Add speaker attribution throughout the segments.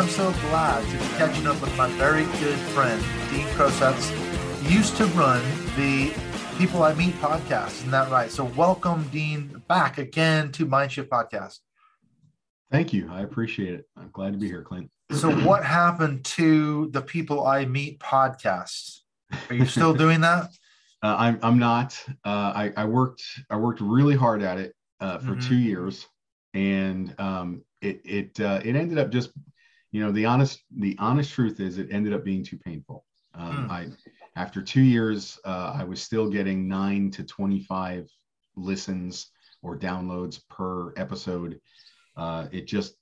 Speaker 1: I'm so glad to be catching up with my very good friend, Dean Krosecz. Used to run the People I Meet podcast. Isn't that right? So, welcome, Dean, back again to Mindshift Podcast.
Speaker 2: Thank you. I appreciate it. I'm glad to be here, Clint.
Speaker 1: So, what happened to the People I Meet podcast? Are you still doing that?
Speaker 2: Uh, I'm. I'm not. Uh, I, I worked. I worked really hard at it uh, for
Speaker 1: Mhm.
Speaker 2: two years, and um, it it uh, it ended up just, you know, the honest the honest truth is it ended up being too painful. Um,
Speaker 1: Hmm.
Speaker 2: I after two years, uh, I was still getting nine to twenty five listens or downloads per episode. Uh, it just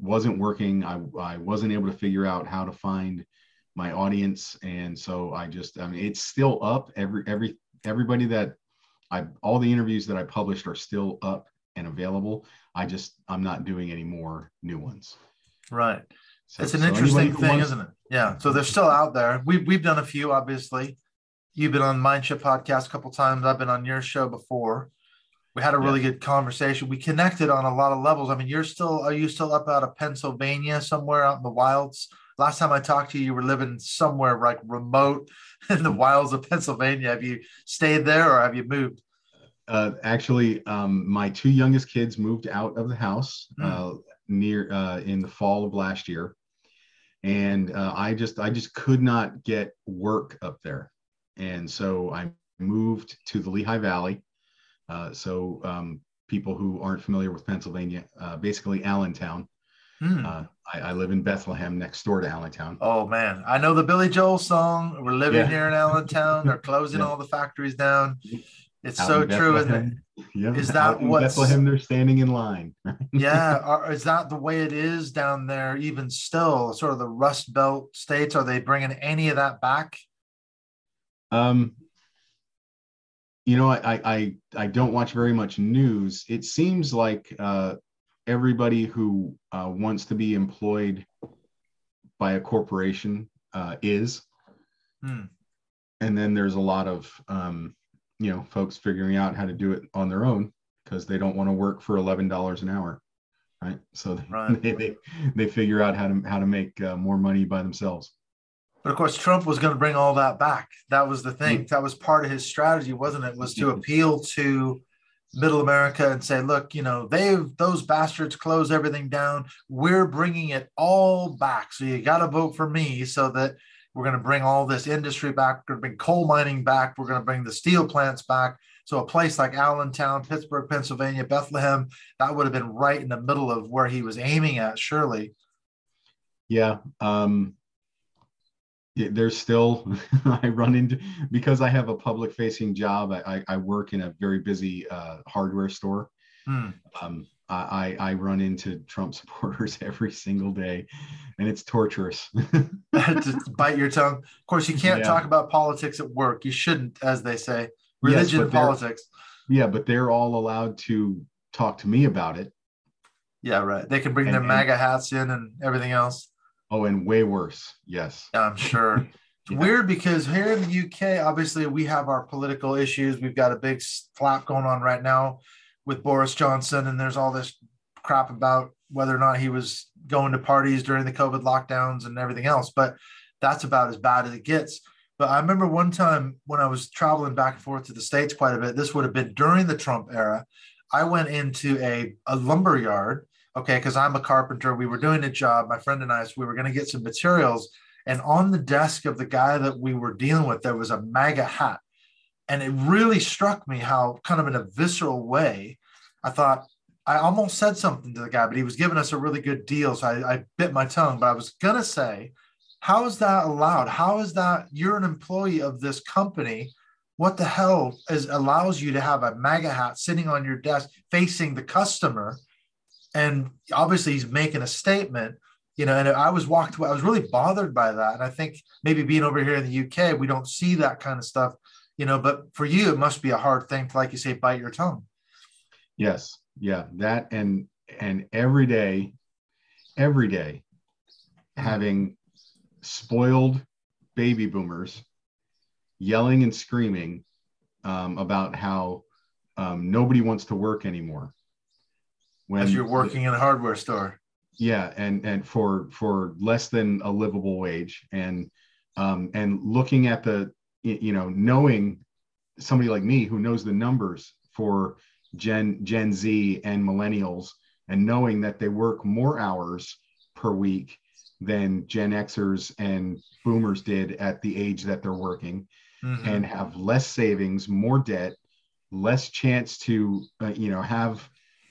Speaker 2: wasn't working. I I wasn't able to figure out how to find my audience and so i just i mean it's still up every every everybody that i all the interviews that i published are still up and available i just i'm not doing any more new ones
Speaker 1: Right.
Speaker 2: So,
Speaker 1: It's an
Speaker 2: so
Speaker 1: interesting thing,
Speaker 2: wants-
Speaker 1: isn't it? Yeah. So they're still out there. We've we've done a few, obviously. You've been on Mindshift podcast a couple times. I've been on your show before. We had a really good conversation. We connected on a lot of levels. I mean, you're still are you still up out of Pennsylvania somewhere out in the wilds? Last time I talked to you, you were living somewhere like remote in the wilds of Pennsylvania. Have you stayed there or have you moved?
Speaker 2: uh, actually um, my two youngest kids moved out of the house
Speaker 1: Hmm.
Speaker 2: uh, near uh, in the fall of last year and uh, i just i just could not get work up there and so i moved to the lehigh valley uh, so um, people who aren't familiar with pennsylvania uh, basically allentown
Speaker 1: Hmm.
Speaker 2: uh, I, I live in bethlehem next door to allentown
Speaker 1: Oh man, I know the Billy Joel song. We're living
Speaker 2: Yeah.
Speaker 1: here in Allentown. They're closing
Speaker 2: Yeah.
Speaker 1: all the factories down. It's
Speaker 2: Out
Speaker 1: so
Speaker 2: in
Speaker 1: true, isn't it?
Speaker 2: Yeah
Speaker 1: Is that what's-
Speaker 2: bethlehem they're standing in line
Speaker 1: Yeah, are, is that the way it is down there? Even still, sort of the Rust Belt states. Are they bringing any of that back?
Speaker 2: Um, you know, I, I I I don't watch very much news. It seems like uh, everybody who uh, wants to be employed by a corporation uh, is,
Speaker 1: Hmm.
Speaker 2: and then there's a lot of um, you know folks figuring out how to do it on their own because they don't want to work for eleven dollars an hour, right? So
Speaker 1: Right.
Speaker 2: they, they they figure out how to how to make uh, more money by themselves.
Speaker 1: But of course, Trump was going to bring all that back. That was the thing. That was part of his strategy, wasn't it? Was to appeal to middle America and say, look, you know, they've those bastards close everything down. We're bringing it all back. So you got to vote for me so that we're going to bring all this industry back. We're going to bring coal mining back. We're going to bring the steel plants back. So a place like Allentown, Pittsburgh, Pennsylvania, Bethlehem, that would have been right in the middle of where he was aiming at, surely.
Speaker 2: Yeah. Um, there's still, I run into, because I have a public facing job, I, I, I work in a very busy uh, hardware store.
Speaker 1: Hmm.
Speaker 2: Um, I, I run into Trump supporters every single day and it's torturous.
Speaker 1: to bite your tongue. Of course, you can't
Speaker 2: Yeah.
Speaker 1: talk about politics at work. You shouldn't, as they say. Religion
Speaker 2: but
Speaker 1: politics.
Speaker 2: yeah, but they're all allowed to talk to me about it.
Speaker 1: Yeah, right. They can bring
Speaker 2: And-
Speaker 1: their
Speaker 2: and-
Speaker 1: MAGA hats in and everything else.
Speaker 2: Oh, and way worse. Yes.
Speaker 1: Yeah, I'm sure.
Speaker 2: Yeah.
Speaker 1: Weird because here in the UK, obviously, we have our political issues. We've got a big flap going on right now with Boris Johnson, and there's all this crap about whether or not he was going to parties during the COVID lockdowns and everything else. But that's about as bad as it gets. But I remember one time when I was traveling back and forth to the States quite a bit, this would have been during the Trump era. I went into a, a lumber yard, okay, because I'm a carpenter. We were doing a job, my friend and I, so we were going to get some materials. And on the desk of the guy that we were dealing with, there was a MAGA hat. And it really struck me how, kind of in a visceral way, I thought, I almost said something to the guy, but he was giving us a really good deal. So I, I bit my tongue. But I was going to say, How is that allowed? How is that you're an employee of this company? What the hell is allows you to have a MAGA hat sitting on your desk facing the customer? And obviously he's making a statement, you know, and I was walked away, I was really bothered by that. And I think maybe being over here in the UK, we don't see that kind of stuff, you know, but for you, it must be a hard thing to, like you say, bite your tongue.
Speaker 2: Yes. Yeah. That and and every day, every day, having spoiled baby boomers yelling and screaming um, about how um, nobody wants to work anymore.
Speaker 1: When As you're working in a hardware store.
Speaker 2: Yeah, and and for for less than a livable wage, and um, and looking at the you know knowing somebody like me who knows the numbers for Gen Gen Z and millennials, and knowing that they work more hours per week than Gen Xers and boomers did at the age that they're working mm-hmm. and have less savings, more debt, less chance to, uh, you know, have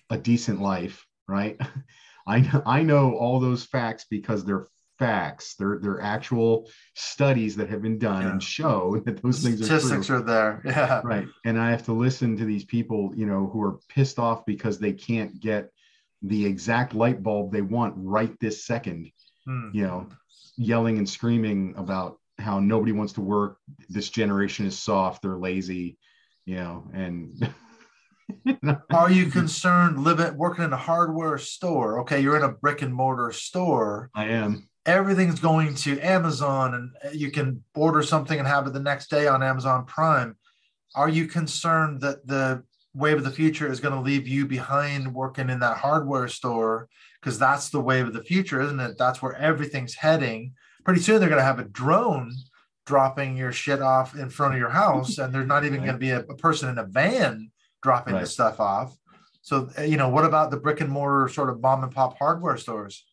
Speaker 2: a decent life, right? I, I know all those facts because they're facts. They're, they're actual studies that have been done yeah. and show that those things
Speaker 1: are Statistics are there. Yeah.
Speaker 2: Right. And I have to listen to these people, you know, who are pissed off because they can't get the exact light bulb they want right this second mm. you know, yelling and screaming about how nobody wants to work. This generation is soft, they're lazy, you know, and
Speaker 1: are you concerned living working in a hardware store? Okay, you're in a brick and mortar store.
Speaker 2: I am.
Speaker 1: Everything's going to Amazon and you can order something and have it the next day on Amazon Prime. Are you concerned that the wave of the future is going to leave you behind working in that hardware store because that's the wave of the future, isn't it? That's where everything's heading. Pretty soon they're going to have a drone dropping your shit off in front of your house, and there's not even right. going to be a, a, person in a van dropping right. the stuff off. So, uh, you know, what about the brick and mortar sort of mom and pop hardware stores?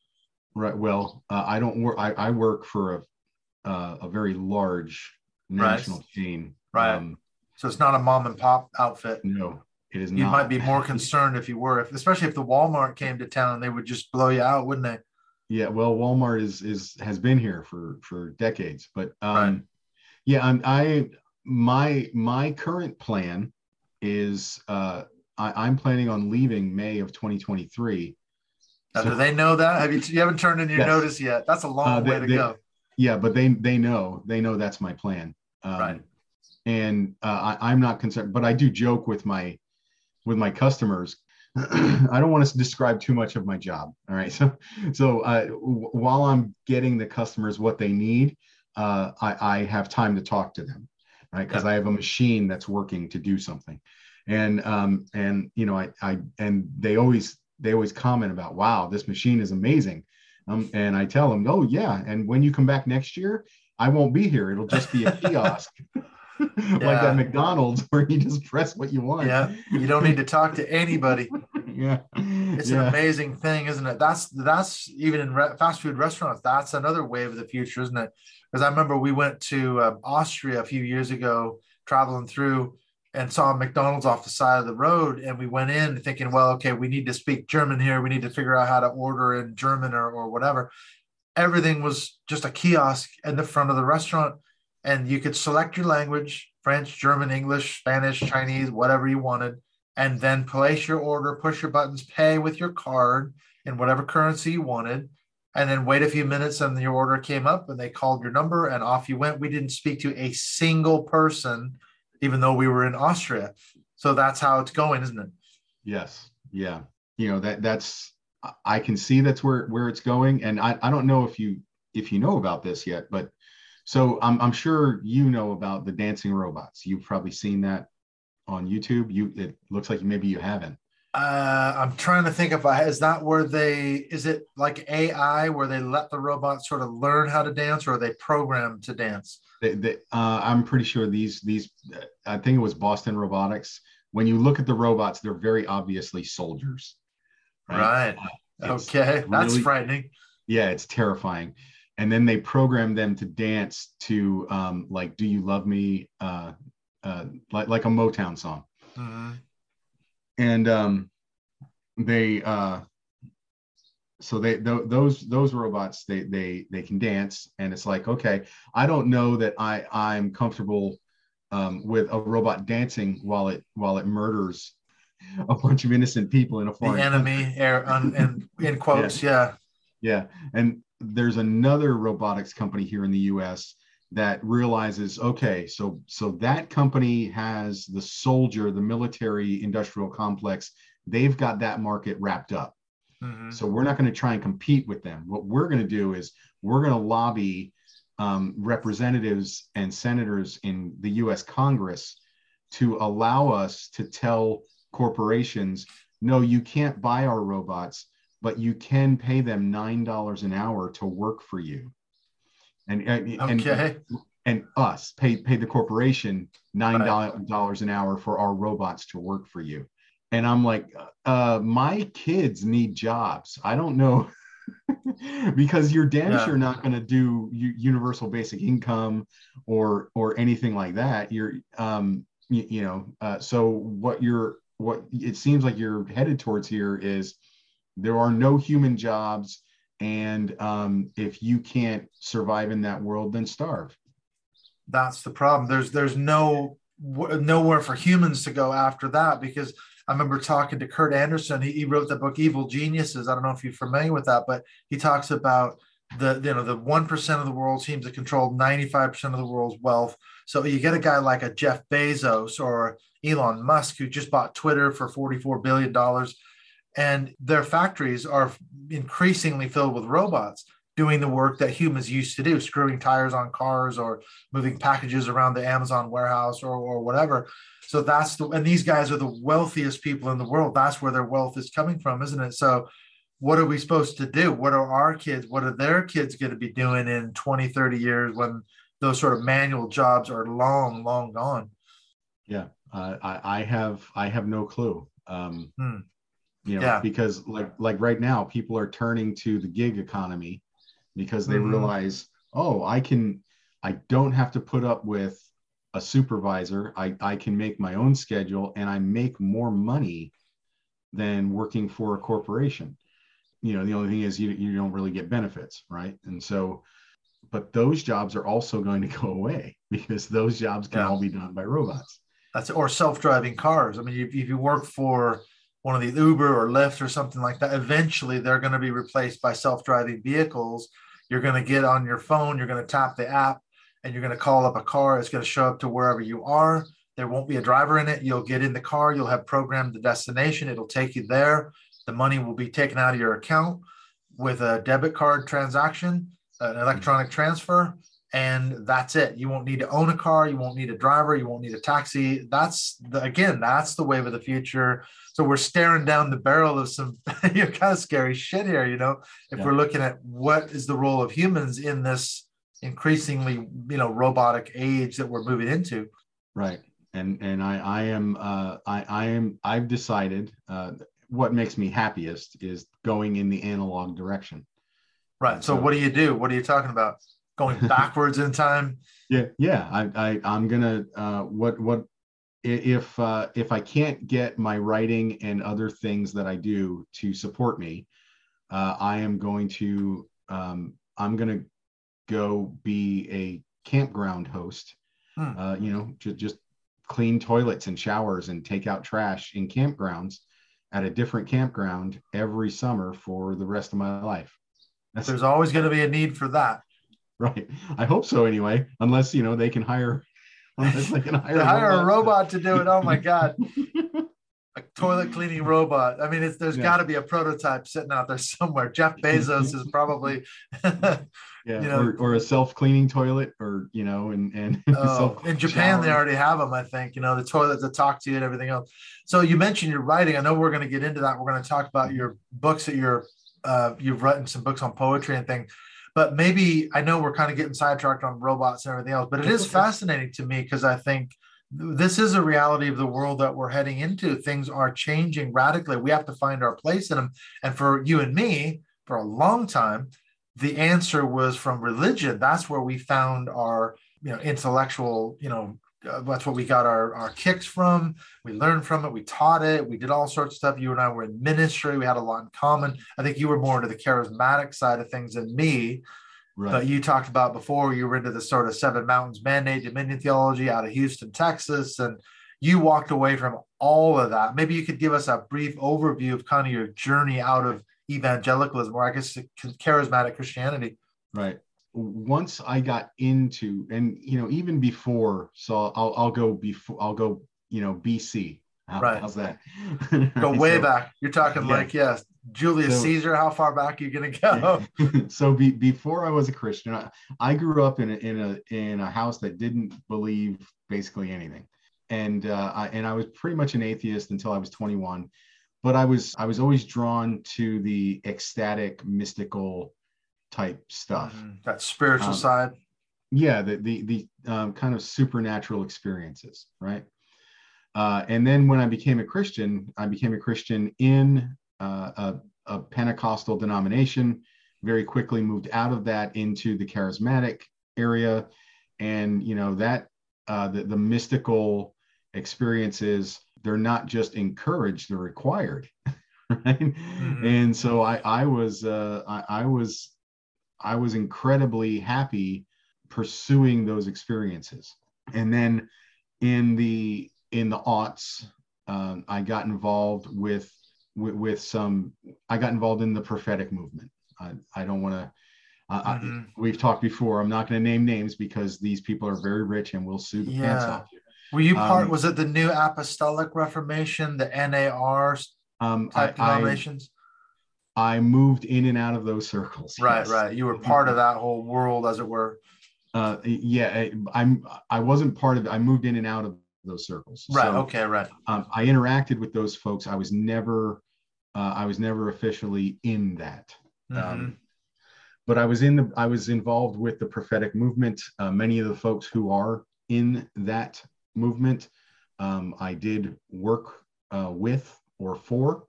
Speaker 2: Right. Well, uh, I don't work. I, I work for a uh, a very large national right. chain.
Speaker 1: Right. Um, so it's not a mom and pop outfit.
Speaker 2: No, it is
Speaker 1: you
Speaker 2: not.
Speaker 1: You might be more concerned if you were, if, especially if the Walmart came to town, they would just blow you out, wouldn't they?
Speaker 2: Yeah, well, Walmart is is has been here for for decades, but um, right. yeah, I'm, I my my current plan is uh, I, am planning on leaving May of 2023.
Speaker 1: Now, so, do they know that? Have you you haven't turned in your yes. notice yet? That's a long uh, they, way to
Speaker 2: they,
Speaker 1: go.
Speaker 2: Yeah, but they they know they know that's my plan. Um, right. And uh, I, I'm not concerned, but I do joke with my with my customers I don't want to describe too much of my job. All right. So, so uh, w- while I'm getting the customers what they need, uh, I, I, have time to talk to them, right? Because I have a machine that's working to do something, and um, and you know, I, I and they always they always comment about, wow, this machine is amazing, um, and I tell them, oh yeah, and when you come back next year, I won't be here. It'll just be a kiosk. like at McDonald's where you just press what you want.
Speaker 1: Yeah, you don't need to talk to anybody.
Speaker 2: yeah,
Speaker 1: it's
Speaker 2: yeah.
Speaker 1: an amazing thing, isn't it? That's that's even in re- fast food restaurants. That's another wave of the future, isn't it? Because I remember we went to uh, Austria a few years ago, traveling through, and saw McDonald's off the side of the road, and we went in thinking, well, okay, we need to speak German here. We need to figure out how to order in German or or whatever. Everything was just a kiosk in the front of the restaurant and you could select your language French, German, English, Spanish, Chinese, whatever you wanted, and then place your order, push your buttons, pay with your card in whatever currency you wanted, and then wait a few minutes and your order came up and they called your number and off you went. We didn't speak to a single person, even though we were in Austria. So that's how it's going, isn't it?
Speaker 2: Yes. Yeah. You know, that that's I can see that's where where it's going. And I, I don't know if you if you know about this yet, but so I'm, I'm sure you know about the dancing robots. You've probably seen that on YouTube. You it looks like maybe you haven't.
Speaker 1: Uh, I'm trying to think if I is that where they is it like AI where they let the robots sort of learn how to dance or are they programmed to dance?
Speaker 2: They, they, uh, I'm pretty sure these these I think it was Boston Robotics. When you look at the robots, they're very obviously soldiers.
Speaker 1: Right. right. Uh, okay, that's frightening.
Speaker 2: Yeah, it's terrifying and then they program them to dance to um, like "Do You Love Me," uh, uh, like like a Motown song, mm-hmm. And um, they uh, so they th- those those robots they they they can dance. And it's like okay i don't know that i i'm comfortable um, with a robot dancing while it while it murders a bunch of innocent people in a foreign
Speaker 1: the enemy air un, in, in quotes yeah.
Speaker 2: yeah. Yeah. And there's another robotics company here in the us that realizes okay so so that company has the soldier the military industrial complex. They've got that market wrapped up. Mm-hmm. so we're not going to try and compete with them. What we're going to do is we're going to lobby um, representatives and senators in the us congress to allow us to tell corporations no you can't buy our robots but you can pay them nine dollars an hour to work for you and and, okay. and, and us pay pay the corporation nine dollars an hour for our robots to work for you. And i'm like uh, my kids need jobs. I don't know because you're damn yeah. sure not going to do universal basic income or or anything like that. You're um you, you know uh, so what you're what it seems like you're headed towards here is there are no human jobs and um, if you can't survive in that world then starve
Speaker 1: that's the problem there's there's no nowhere for humans to go after that because I remember talking to Kurt Andersen. He, he, wrote the book Evil Geniuses. I don't know if you're familiar with that, but he talks about the you know the one percent of the world seems to control 95 percent of the world's wealth. So you get a guy like a Jeff Bezos or Elon Musk who just bought Twitter for 44 billion dollars and their factories are increasingly filled with robots doing the work that humans used to do screwing tires on cars or moving packages around the amazon warehouse or, or whatever. So that's the and these guys are the wealthiest people in the world. That's where their wealth is coming from isn't it? So what are we supposed to do? What are our kids what are their kids going to be doing in 20 30 years when those sort of manual jobs are long long gone?
Speaker 2: Yeah uh, I, I have i have no clue. Um, hmm you know yeah. because like like right now people are turning to the gig economy because they mm-hmm. realize oh i can i don't have to put up with a supervisor i i can make my own schedule and i make more money than working for a corporation you know the only thing is you, you don't really get benefits right and so but those jobs are also going to go away because those jobs can yeah. all be done by robots
Speaker 1: that's or self-driving cars i mean if, if you work for one of the Uber or Lyft or something like that, eventually they're going to be replaced by self-driving vehicles. You're going to get on your phone, you're going to tap the app, and you're going to call up a car. It's going to show up to wherever you are. There won't be a driver in it. You'll get in the car. You'll have programmed the destination. It'll take you there. The money will be taken out of your account with a debit card transaction, an electronic transfer, and that's it. You won't need to own a car. You won't need a driver. You won't need a taxi. That's the, again that's the wave of the future. So we're staring down the barrel of some you know, kind of scary shit here you know if yeah. we're looking at what is the role of humans in this increasingly you know robotic age that we're moving into.
Speaker 2: Right. And and i i am uh i i am i've decided uh what makes me happiest is going in the analog direction.
Speaker 1: Right. So, so what do you do? What are you talking about going backwards in time.
Speaker 2: Yeah, yeah. I, I am gonna uh, what what if uh, if I can't get my writing and other things that I do to support me, uh, I am going to um, I'm gonna go be a campground host. Hmm. Uh, you know, just just clean toilets and showers and take out trash in campgrounds at a different campground every summer for the rest of my life.
Speaker 1: That's, There's always going to be a need for that
Speaker 2: right. I hope so anyway, unless you know they can hire unless
Speaker 1: they can hire, a, hire robot. a robot to do it. Oh my god. a toilet cleaning robot. I mean, it's, there's yeah. got to be a prototype sitting out there somewhere. Jeff Bezos is probably,
Speaker 2: yeah, you know, or, or a self-cleaning toilet, or you know, and and
Speaker 1: oh, in Japan they already have them. I think you know the toilet to talk to you and everything else. So you mentioned your writing. I know we're going to get into that. We're going to talk about your books that you're uh, you've written some books on poetry and things. But maybe I know we're kind of getting sidetracked on robots and everything else, but it is fascinating to me because I think this is a reality of the world that we're heading into. Things are changing radically. We have to find our place in them. And for you and me, for a long time, the answer was from religion. That's where we found our, you know, intellectual, you know, uh, that's what we got our, our kicks from. We learned from it. We taught it. We did all sorts of stuff. You and I were in ministry. We had a lot in common. I think you were more into the charismatic side of things than me. Right. But you talked about before you were into the sort of seven mountains mandate dominion theology out of Houston, Texas, and you walked away from all of that. Maybe you could give us a brief overview of kind of your journey out of evangelicalism, or I guess charismatic Christianity.
Speaker 2: Right once I got into, and you know, even before, so I'll I'll go before I'll go, you know, BC. How,
Speaker 1: right.
Speaker 2: How's that?
Speaker 1: go way so, back. You're talking yeah. like yes, Julius so, Caesar. How far back are you gonna go?
Speaker 2: so be, before I was a Christian, I, I grew up in a, in a in a house that didn't believe basically anything, and uh, I, and I was pretty much an atheist until I was 21. But I was I was always drawn to the ecstatic, mystical type stuff. Mm-hmm.
Speaker 1: That spiritual um, side.
Speaker 2: Yeah, the the the um, kind of supernatural experiences, right? Uh, and then when I became a Christian, I became a Christian in uh, a, a, Pentecostal denomination. Very quickly moved out of that into the charismatic area, and you know that uh, the the mystical experiences they're not just encouraged; they're required. right mm-hmm. and so i i was uh I, I was I was incredibly happy pursuing those experiences. And then in the in the aughts, um, I got involved with, with, with some. I got involved in the prophetic movement. I, I don't want to. Uh, mm-hmm. we've talked before. I'm not going to name names because these people are very rich and will sue the yeah. pants off you.
Speaker 1: Were you part? Um, was it the New Apostolic Reformation, the NAR um, type I, denominations?
Speaker 2: I moved in and out of those circles.
Speaker 1: Right, yes. right. You were part of that whole world, as it were.
Speaker 2: Uh, yeah, I, I'm. I wasn't part of. it. I moved in and out of those circles.
Speaker 1: Right. So, okay. Right.
Speaker 2: Um, I interacted with those folks. I was never. Uh, I was never officially in that. Mm-hmm. Um, but I was in the. I was involved with the prophetic movement. Uh, many of the folks who are in that movement, um, I did work uh, with or for.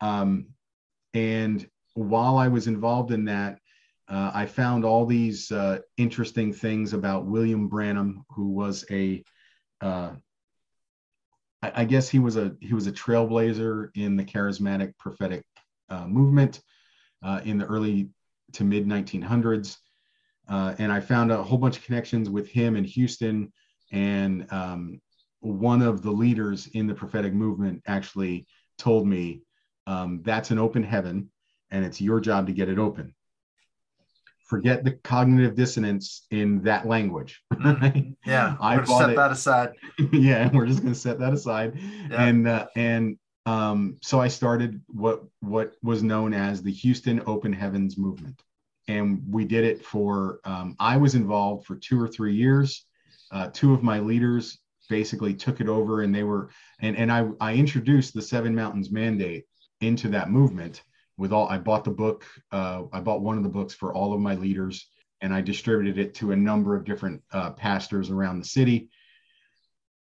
Speaker 2: Um, and while I was involved in that, uh, I found all these uh, interesting things about William Branham, who was a, uh, I, I guess he was a he was a trailblazer in the charismatic prophetic uh, movement uh, in the early to mid 1900s, uh, and I found a whole bunch of connections with him in Houston, and um, one of the leaders in the prophetic movement actually told me um, that's an open heaven and it's your job to get it open forget the cognitive dissonance in that language
Speaker 1: mm-hmm. yeah i set it. that aside
Speaker 2: yeah we're just going to set that aside yeah. and uh, and um, so i started what what was known as the houston open heavens movement and we did it for um, i was involved for two or three years uh, two of my leaders basically took it over and they were and and i i introduced the seven mountains mandate into that movement with all i bought the book uh, i bought one of the books for all of my leaders and i distributed it to a number of different uh, pastors around the city.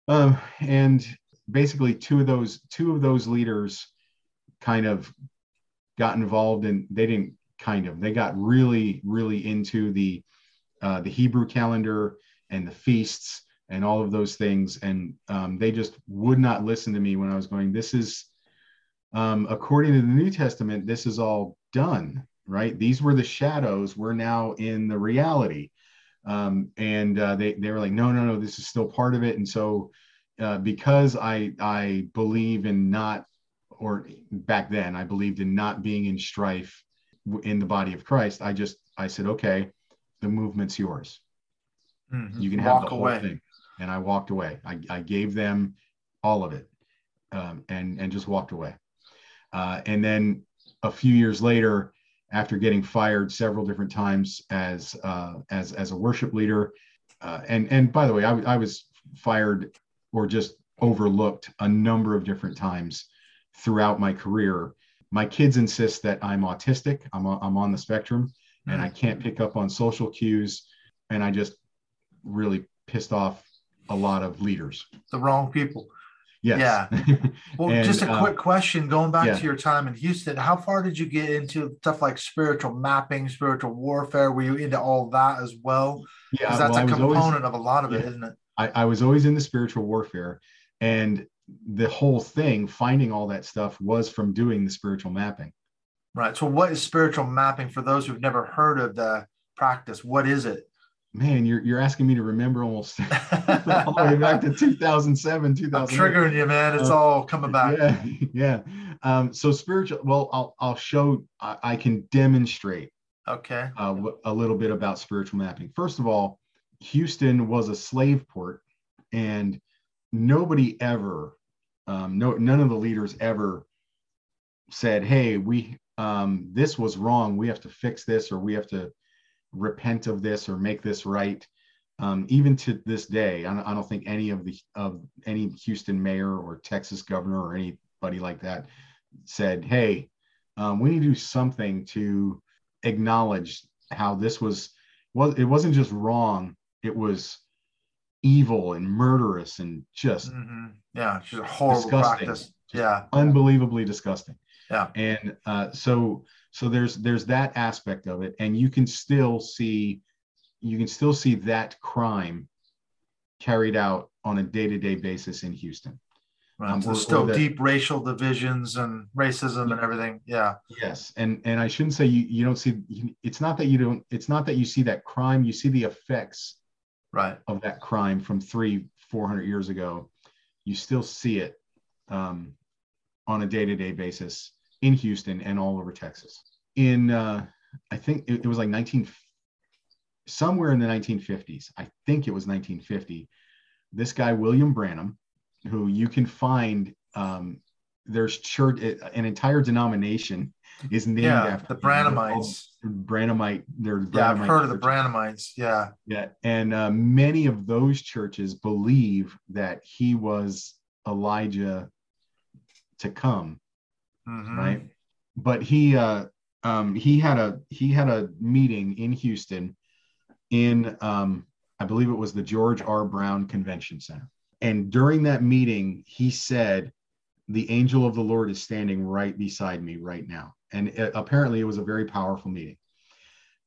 Speaker 2: Um, and basically two of those two of those leaders kind of got involved and they didn't kind of they got really really into the uh, the hebrew calendar and the feasts and all of those things. And um, they just would not listen to me when i was going this is um, according to the New Testament, this is all done, right? These were the shadows. We're now in the reality. Um, and uh, they, they were like, no, no, no, this is still part of it. And so, uh, because I, I believe in not, or back then, I believed in not being in strife in the body of Christ, I just, I said, okay, the movement's yours. Mm-hmm. You can have Walk the whole away. thing. And I walked away. I, I gave them all of it um, and, and just walked away. Uh, and then a few years later, after getting fired several different times as uh, as as a worship leader, uh, and and by the way, I, I was fired or just overlooked a number of different times throughout my career. My kids insist that I'm autistic. I'm a, I'm on the spectrum, and I can't pick up on social cues, and I just really pissed off a lot of leaders.
Speaker 1: The wrong people.
Speaker 2: Yes.
Speaker 1: Yeah. Well, and, just a uh, quick question going back yeah. to your time in Houston, how far did you get into stuff like spiritual mapping, spiritual warfare? Were you into all that as well? Yeah. Because that's well, a component always, of a lot of yeah. it, isn't it?
Speaker 2: I, I was always in the spiritual warfare, and the whole thing, finding all that stuff, was from doing the spiritual mapping.
Speaker 1: Right. So, what is spiritual mapping for those who've never heard of the practice? What is it?
Speaker 2: Man, you're you're asking me to remember almost all the way back to 2007, 2000.
Speaker 1: I'm triggering you, man. It's uh, all coming back.
Speaker 2: Yeah, yeah. Um, so spiritual. Well, I'll I'll show. I, I can demonstrate.
Speaker 1: Okay.
Speaker 2: Uh, a little bit about spiritual mapping. First of all, Houston was a slave port, and nobody ever, um, no, none of the leaders ever said, "Hey, we um, this was wrong. We have to fix this, or we have to repent of this, or make this right." Um, even to this day, I don't, I don't, think any of the of any Houston mayor or Texas governor or anybody like that said, "Hey, um, we need to do something to acknowledge how this was was it wasn't just wrong; it was evil and murderous and just
Speaker 1: mm-hmm. yeah, just horrible disgusting. practice. Yeah,
Speaker 2: unbelievably disgusting.
Speaker 1: Yeah,
Speaker 2: and uh, so so there's there's that aspect of it, and you can still see you can still see that crime carried out on a day-to-day basis in Houston.
Speaker 1: Right. Um, There's still the, deep racial divisions and racism and everything. Yeah.
Speaker 2: Yes, and and I shouldn't say you you don't see. It's not that you don't. It's not that you see that crime. You see the effects
Speaker 1: right
Speaker 2: of that crime from three four hundred years ago you still see it um, on a day-to-day basis in houston and all over texas in uh, i think it, it, was like 19 somewhere in the 1950s i think it was 1950 this guy william branham who you can find um, there's church an entire denomination is named
Speaker 1: yeah,
Speaker 2: after
Speaker 1: the Branhamites.
Speaker 2: Branhamite. They're
Speaker 1: yeah, I've heard of the Branhamites. Yeah,
Speaker 2: yeah, and uh, many of those churches believe that he was Elijah to come, mm-hmm. right? But he uh, um, he had a he had a meeting in Houston, in um, I believe it was the George R. Brown Convention Center, and during that meeting, he said the angel of the Lord is standing right beside me right now. And it, apparently, it was a very powerful meeting.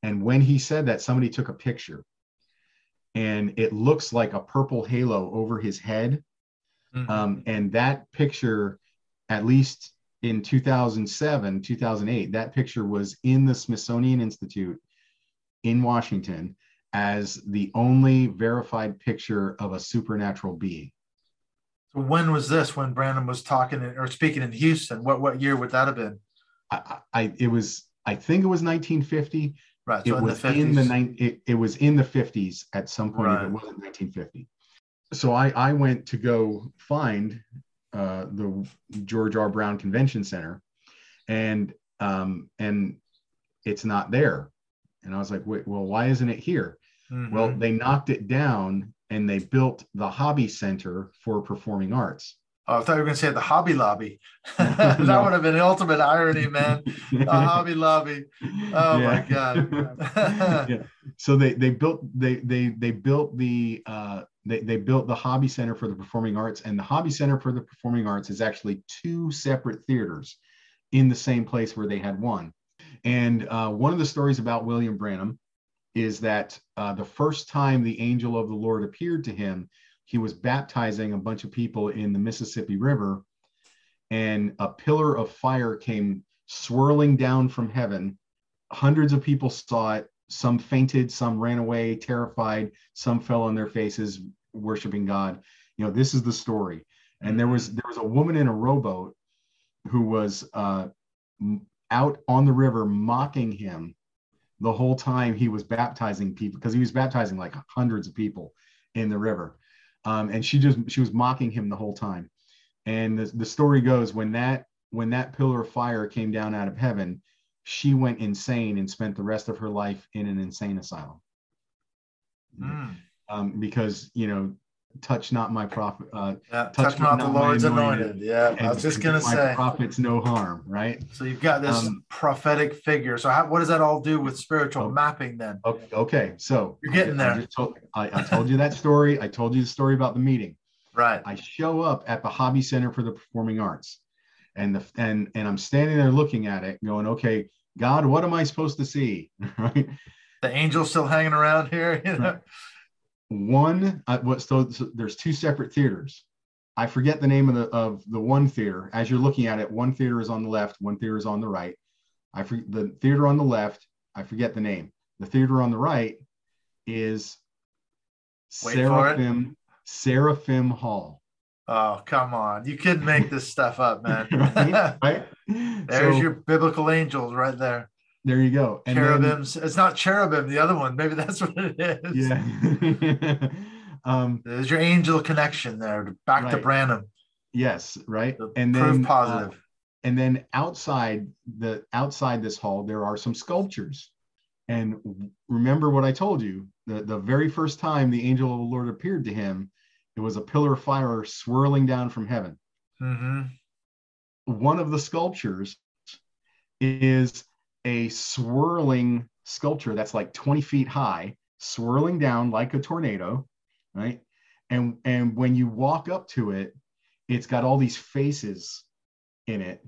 Speaker 2: And when he said that, somebody took a picture and it looks like a purple halo over his head. Mm-hmm. Um, and that picture, at least in 2007, 2008, that picture was in the Smithsonian Institute in Washington as the only verified picture of a supernatural being.
Speaker 1: So when was this? When Branham was talking in, or speaking in Houston? What what year would that have been?
Speaker 2: I, I it was I think it was 1950.
Speaker 1: Right.
Speaker 2: So it
Speaker 1: in
Speaker 2: was
Speaker 1: the
Speaker 2: in the it, it was in the 50s at some point. Right. It wasn't 1950. So I I went to go find uh, the George R. Brown Convention Center, and um, and it's not there. And I was like, wait, well, why isn't it here? Mm-hmm. Well, they knocked it down and they built the Hobby Center for Performing Arts.
Speaker 1: Oh, I thought you were going to say the Hobby Lobby. that no. would have been ultimate irony, man. The Hobby Lobby. Oh yeah. my god.
Speaker 2: yeah. So they they built they they they built the uh, they they built the Hobby Center for the Performing Arts, and the Hobby Center for the Performing Arts is actually two separate theaters in the same place where they had one. And uh, one of the stories about William Branham is that uh, the first time the angel of the Lord appeared to him, he was baptizing a bunch of people in the Mississippi River, and a pillar of fire came swirling down from heaven. Hundreds of people saw it. Some fainted, some ran away, terrified, some fell on their faces, worshiping God. You know, this is the story. And there was there was a woman in a rowboat who was uh, out on the river mocking him the whole time he was baptizing people because he was baptizing like hundreds of people in the river um, and she just she was mocking him the whole time and the, the story goes when that when that pillar of fire came down out of heaven she went insane and spent the rest of her life in an insane asylum mm. Um, because you know touch not my prophet. Uh,
Speaker 1: yeah, touch, touch not, not, the Lord's anointed. anointed. Yeah, I was just gonna say
Speaker 2: prophets no harm, right?
Speaker 1: So you've got this um, prophetic figure. So how, what does that all do with spiritual okay, mapping then?
Speaker 2: Okay, so
Speaker 1: you're getting
Speaker 2: I,
Speaker 1: there. I,
Speaker 2: told, I, I told you that story. I told you the story about the meeting.
Speaker 1: Right.
Speaker 2: I show up at the Hobby Center for the Performing Arts, and the and and I'm standing there looking at it, going, okay, God, what am I supposed to see? right.
Speaker 1: The angel's still hanging around here, you know. Right
Speaker 2: one uh, what so, so there's two separate theaters i forget the name of the of the one theater as you're looking at it one theater is on the left one theater is on the right i forget the theater on the left i forget the name the theater on the right is
Speaker 1: Wait
Speaker 2: seraphim seraphim hall
Speaker 1: Oh, come on. You couldn't make this stuff up, man.
Speaker 2: right, right?
Speaker 1: There's
Speaker 2: So,
Speaker 1: your biblical angels right there.
Speaker 2: There you go And then-
Speaker 1: Cherubims. it's not cherubim, the other one. Maybe that's what it is.
Speaker 2: yeah um
Speaker 1: There's your angel connection there. Back to
Speaker 2: Right.
Speaker 1: Branham.
Speaker 2: yes right
Speaker 1: The
Speaker 2: and then uh,
Speaker 1: positive.
Speaker 2: and then outside the outside this hall there are some sculptures and remember what i told you the, the very first time the angel of the lord appeared to him it was a pillar of fire swirling down from heaven
Speaker 1: hmm
Speaker 2: one of the sculptures is a swirling sculpture that's like 20 feet high swirling down like a tornado right and and when you walk up to it it's got all these faces in it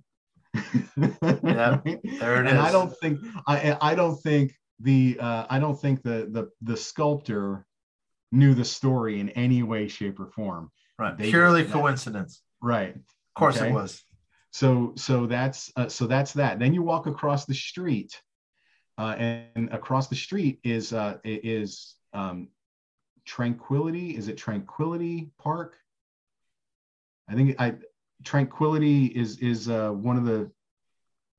Speaker 1: Yeah,
Speaker 2: Right?
Speaker 1: there it
Speaker 2: and i don't think i i don't think the uh i don't think the the the sculptor knew the story in any way shape or form
Speaker 1: Right.
Speaker 2: they
Speaker 1: Purely coincidence.
Speaker 2: right
Speaker 1: Of course
Speaker 2: Okay.
Speaker 1: it was.
Speaker 2: So so that's uh, so that's that then you walk across the street uh, and across the street is uh, is um, tranquility is it tranquility park i think i tranquility is is uh, one of the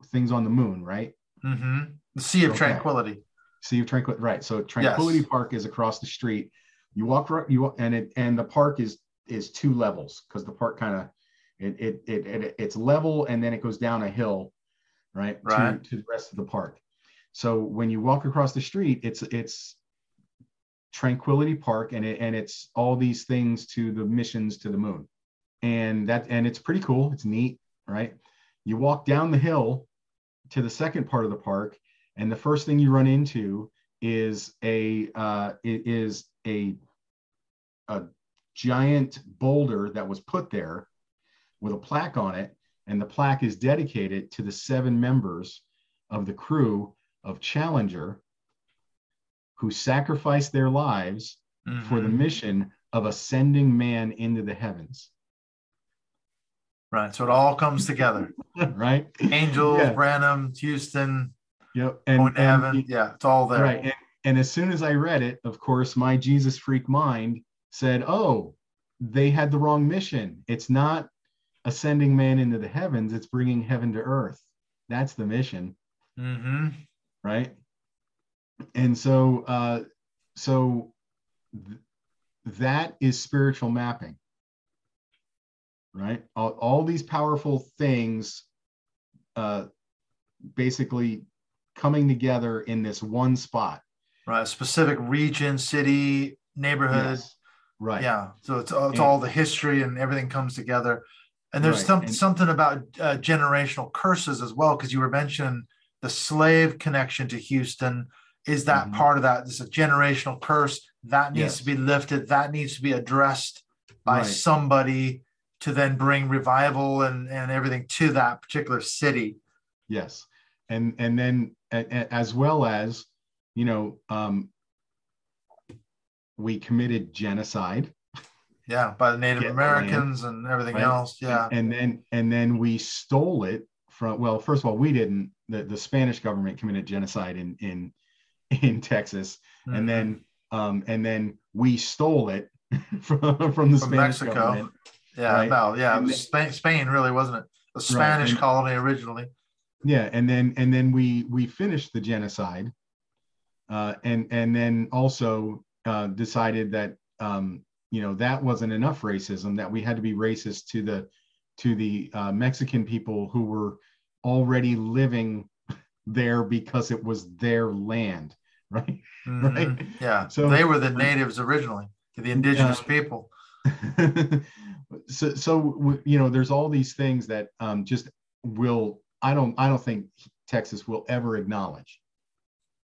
Speaker 2: things on the moon right
Speaker 1: Mm-hmm. The Sea of
Speaker 2: Okay.
Speaker 1: Tranquility.
Speaker 2: sea of tranquility right so tranquility
Speaker 1: Yes.
Speaker 2: park is across the street you walk right you and it and the park is is two levels because the park kind of it, it it it it's level and then it goes down a hill right,
Speaker 1: Right.
Speaker 2: To, to the rest of the park. So when you walk across the street it's it's tranquility park and it and it's all these things to the missions to the moon. And that and it's pretty cool. It's neat right? You walk down the hill to the second part of the park and the first thing you run into is a uh, is a a giant boulder that was put there with a plaque on it and the plaque is dedicated to the seven members of the crew of challenger who sacrificed their lives for the
Speaker 1: Mhm.
Speaker 2: mission of ascending man into the heavens
Speaker 1: Right. So it all comes together.
Speaker 2: right
Speaker 1: Angels,
Speaker 2: Yeah.
Speaker 1: Branham, Houston,
Speaker 2: yep and,
Speaker 1: going to
Speaker 2: and
Speaker 1: heaven. Yeah, it's all there.
Speaker 2: Right. And, and as soon as I read it, of course, my Jesus freak mind said, oh, they had the wrong mission. It's not ascending man into the heavens, it's bringing heaven to earth. That's the mission.
Speaker 1: hmm
Speaker 2: Right. And so, uh, so th- that is spiritual mapping. Right. All, all these powerful things uh, basically coming together in this one spot.
Speaker 1: Right. Specific region, city, neighborhood.
Speaker 2: Yes. Right.
Speaker 1: Yeah. So it's, it's
Speaker 2: And-
Speaker 1: all the history and everything comes together. And there's
Speaker 2: Right,
Speaker 1: some,
Speaker 2: and-
Speaker 1: something about uh, generational curses as well, because you were mentioning the slave connection to Houston. Is that
Speaker 2: Mhm.
Speaker 1: part of that? This is a generational curse that needs
Speaker 2: Yes.
Speaker 1: to be lifted. That needs to be addressed by
Speaker 2: Right.
Speaker 1: somebody to then bring revival and, and everything to that particular city.
Speaker 2: Yes, and and then as well as you know, um, we committed genocide,
Speaker 1: Yeah, by the Native
Speaker 2: the land,
Speaker 1: Americans and everything
Speaker 2: right?
Speaker 1: else. Yeah.
Speaker 2: and then and then we stole it from. Well, first of all, we didn't. The, the Spanish government committed genocide in in in Texas,
Speaker 1: Mhm.
Speaker 2: and then um, and then we stole it from from the
Speaker 1: From
Speaker 2: Spanish
Speaker 1: Mexico.
Speaker 2: government.
Speaker 1: Yeah,
Speaker 2: Right.
Speaker 1: no, yeah, it
Speaker 2: And
Speaker 1: was Spain, Spain really wasn't it? A Spanish
Speaker 2: and-
Speaker 1: colony originally.
Speaker 2: yeah and then and then we we finished the genocide uh and and then also uh decided that um you know that wasn't enough racism that we had to be racist to the to the uh, mexican people who were already living there because it was their land right
Speaker 1: Mhm.
Speaker 2: Right.
Speaker 1: Yeah.
Speaker 2: So-
Speaker 1: they were the natives originally, the indigenous people.
Speaker 2: so so you know there's all these things that um just will i don't i don't think texas will ever acknowledge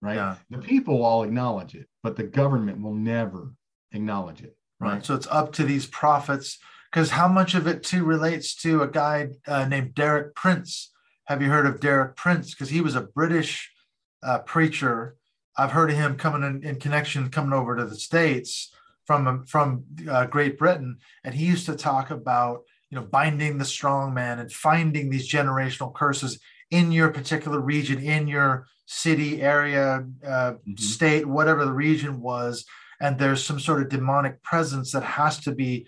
Speaker 2: right
Speaker 1: Yeah.
Speaker 2: the people all acknowledge it but the government will never acknowledge it
Speaker 1: Right.
Speaker 2: right
Speaker 1: So it's up to these prophets because how much of it too relates to a guy uh, named Derek Prince. Have you heard of Derek Prince? Because he was a British uh, preacher. I've heard of him coming in, in connection, coming over to the States from from uh, Great Britain, and he used to talk about you know binding the strong man and finding these generational curses in your particular region, in your city, area, uh, mm-hmm. state, whatever the region was, and there's some sort of demonic presence that has to be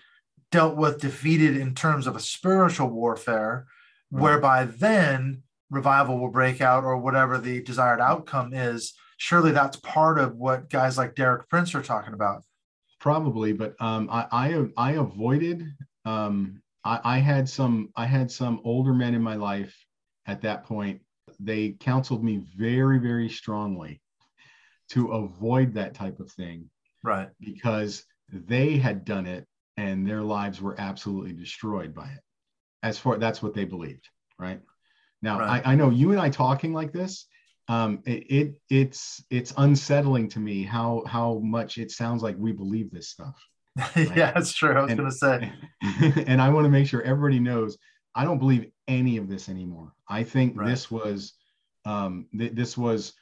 Speaker 1: dealt with, defeated in terms of a spiritual warfare, right. whereby then revival will break out or whatever the desired outcome is. Surely that's part of what guys like Derek Prince are talking about.
Speaker 2: Probably, but um, I, I I avoided. Um, I, I had some I had some older men in my life at that point. They counseled me very very strongly to avoid that type of thing
Speaker 1: right
Speaker 2: because they had done it and their lives were absolutely destroyed by it as far that's what they believed right now right. I, I know you and i talking like this um, it, it, it's it's unsettling to me how how much it sounds like we believe this stuff
Speaker 1: right? yeah that's true i was and, gonna say
Speaker 2: and i want to make sure everybody knows i don't believe any of this anymore i think right. this was um, th- this was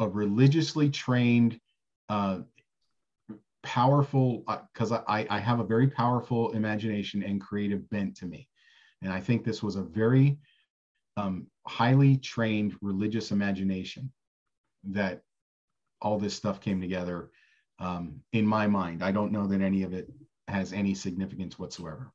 Speaker 2: a religiously trained uh, powerful because uh, I, I have a very powerful imagination and creative bent to me. And i think this was a very um, highly trained religious imagination that all this stuff came together um, in my mind. I don't know that any of it has any significance whatsoever.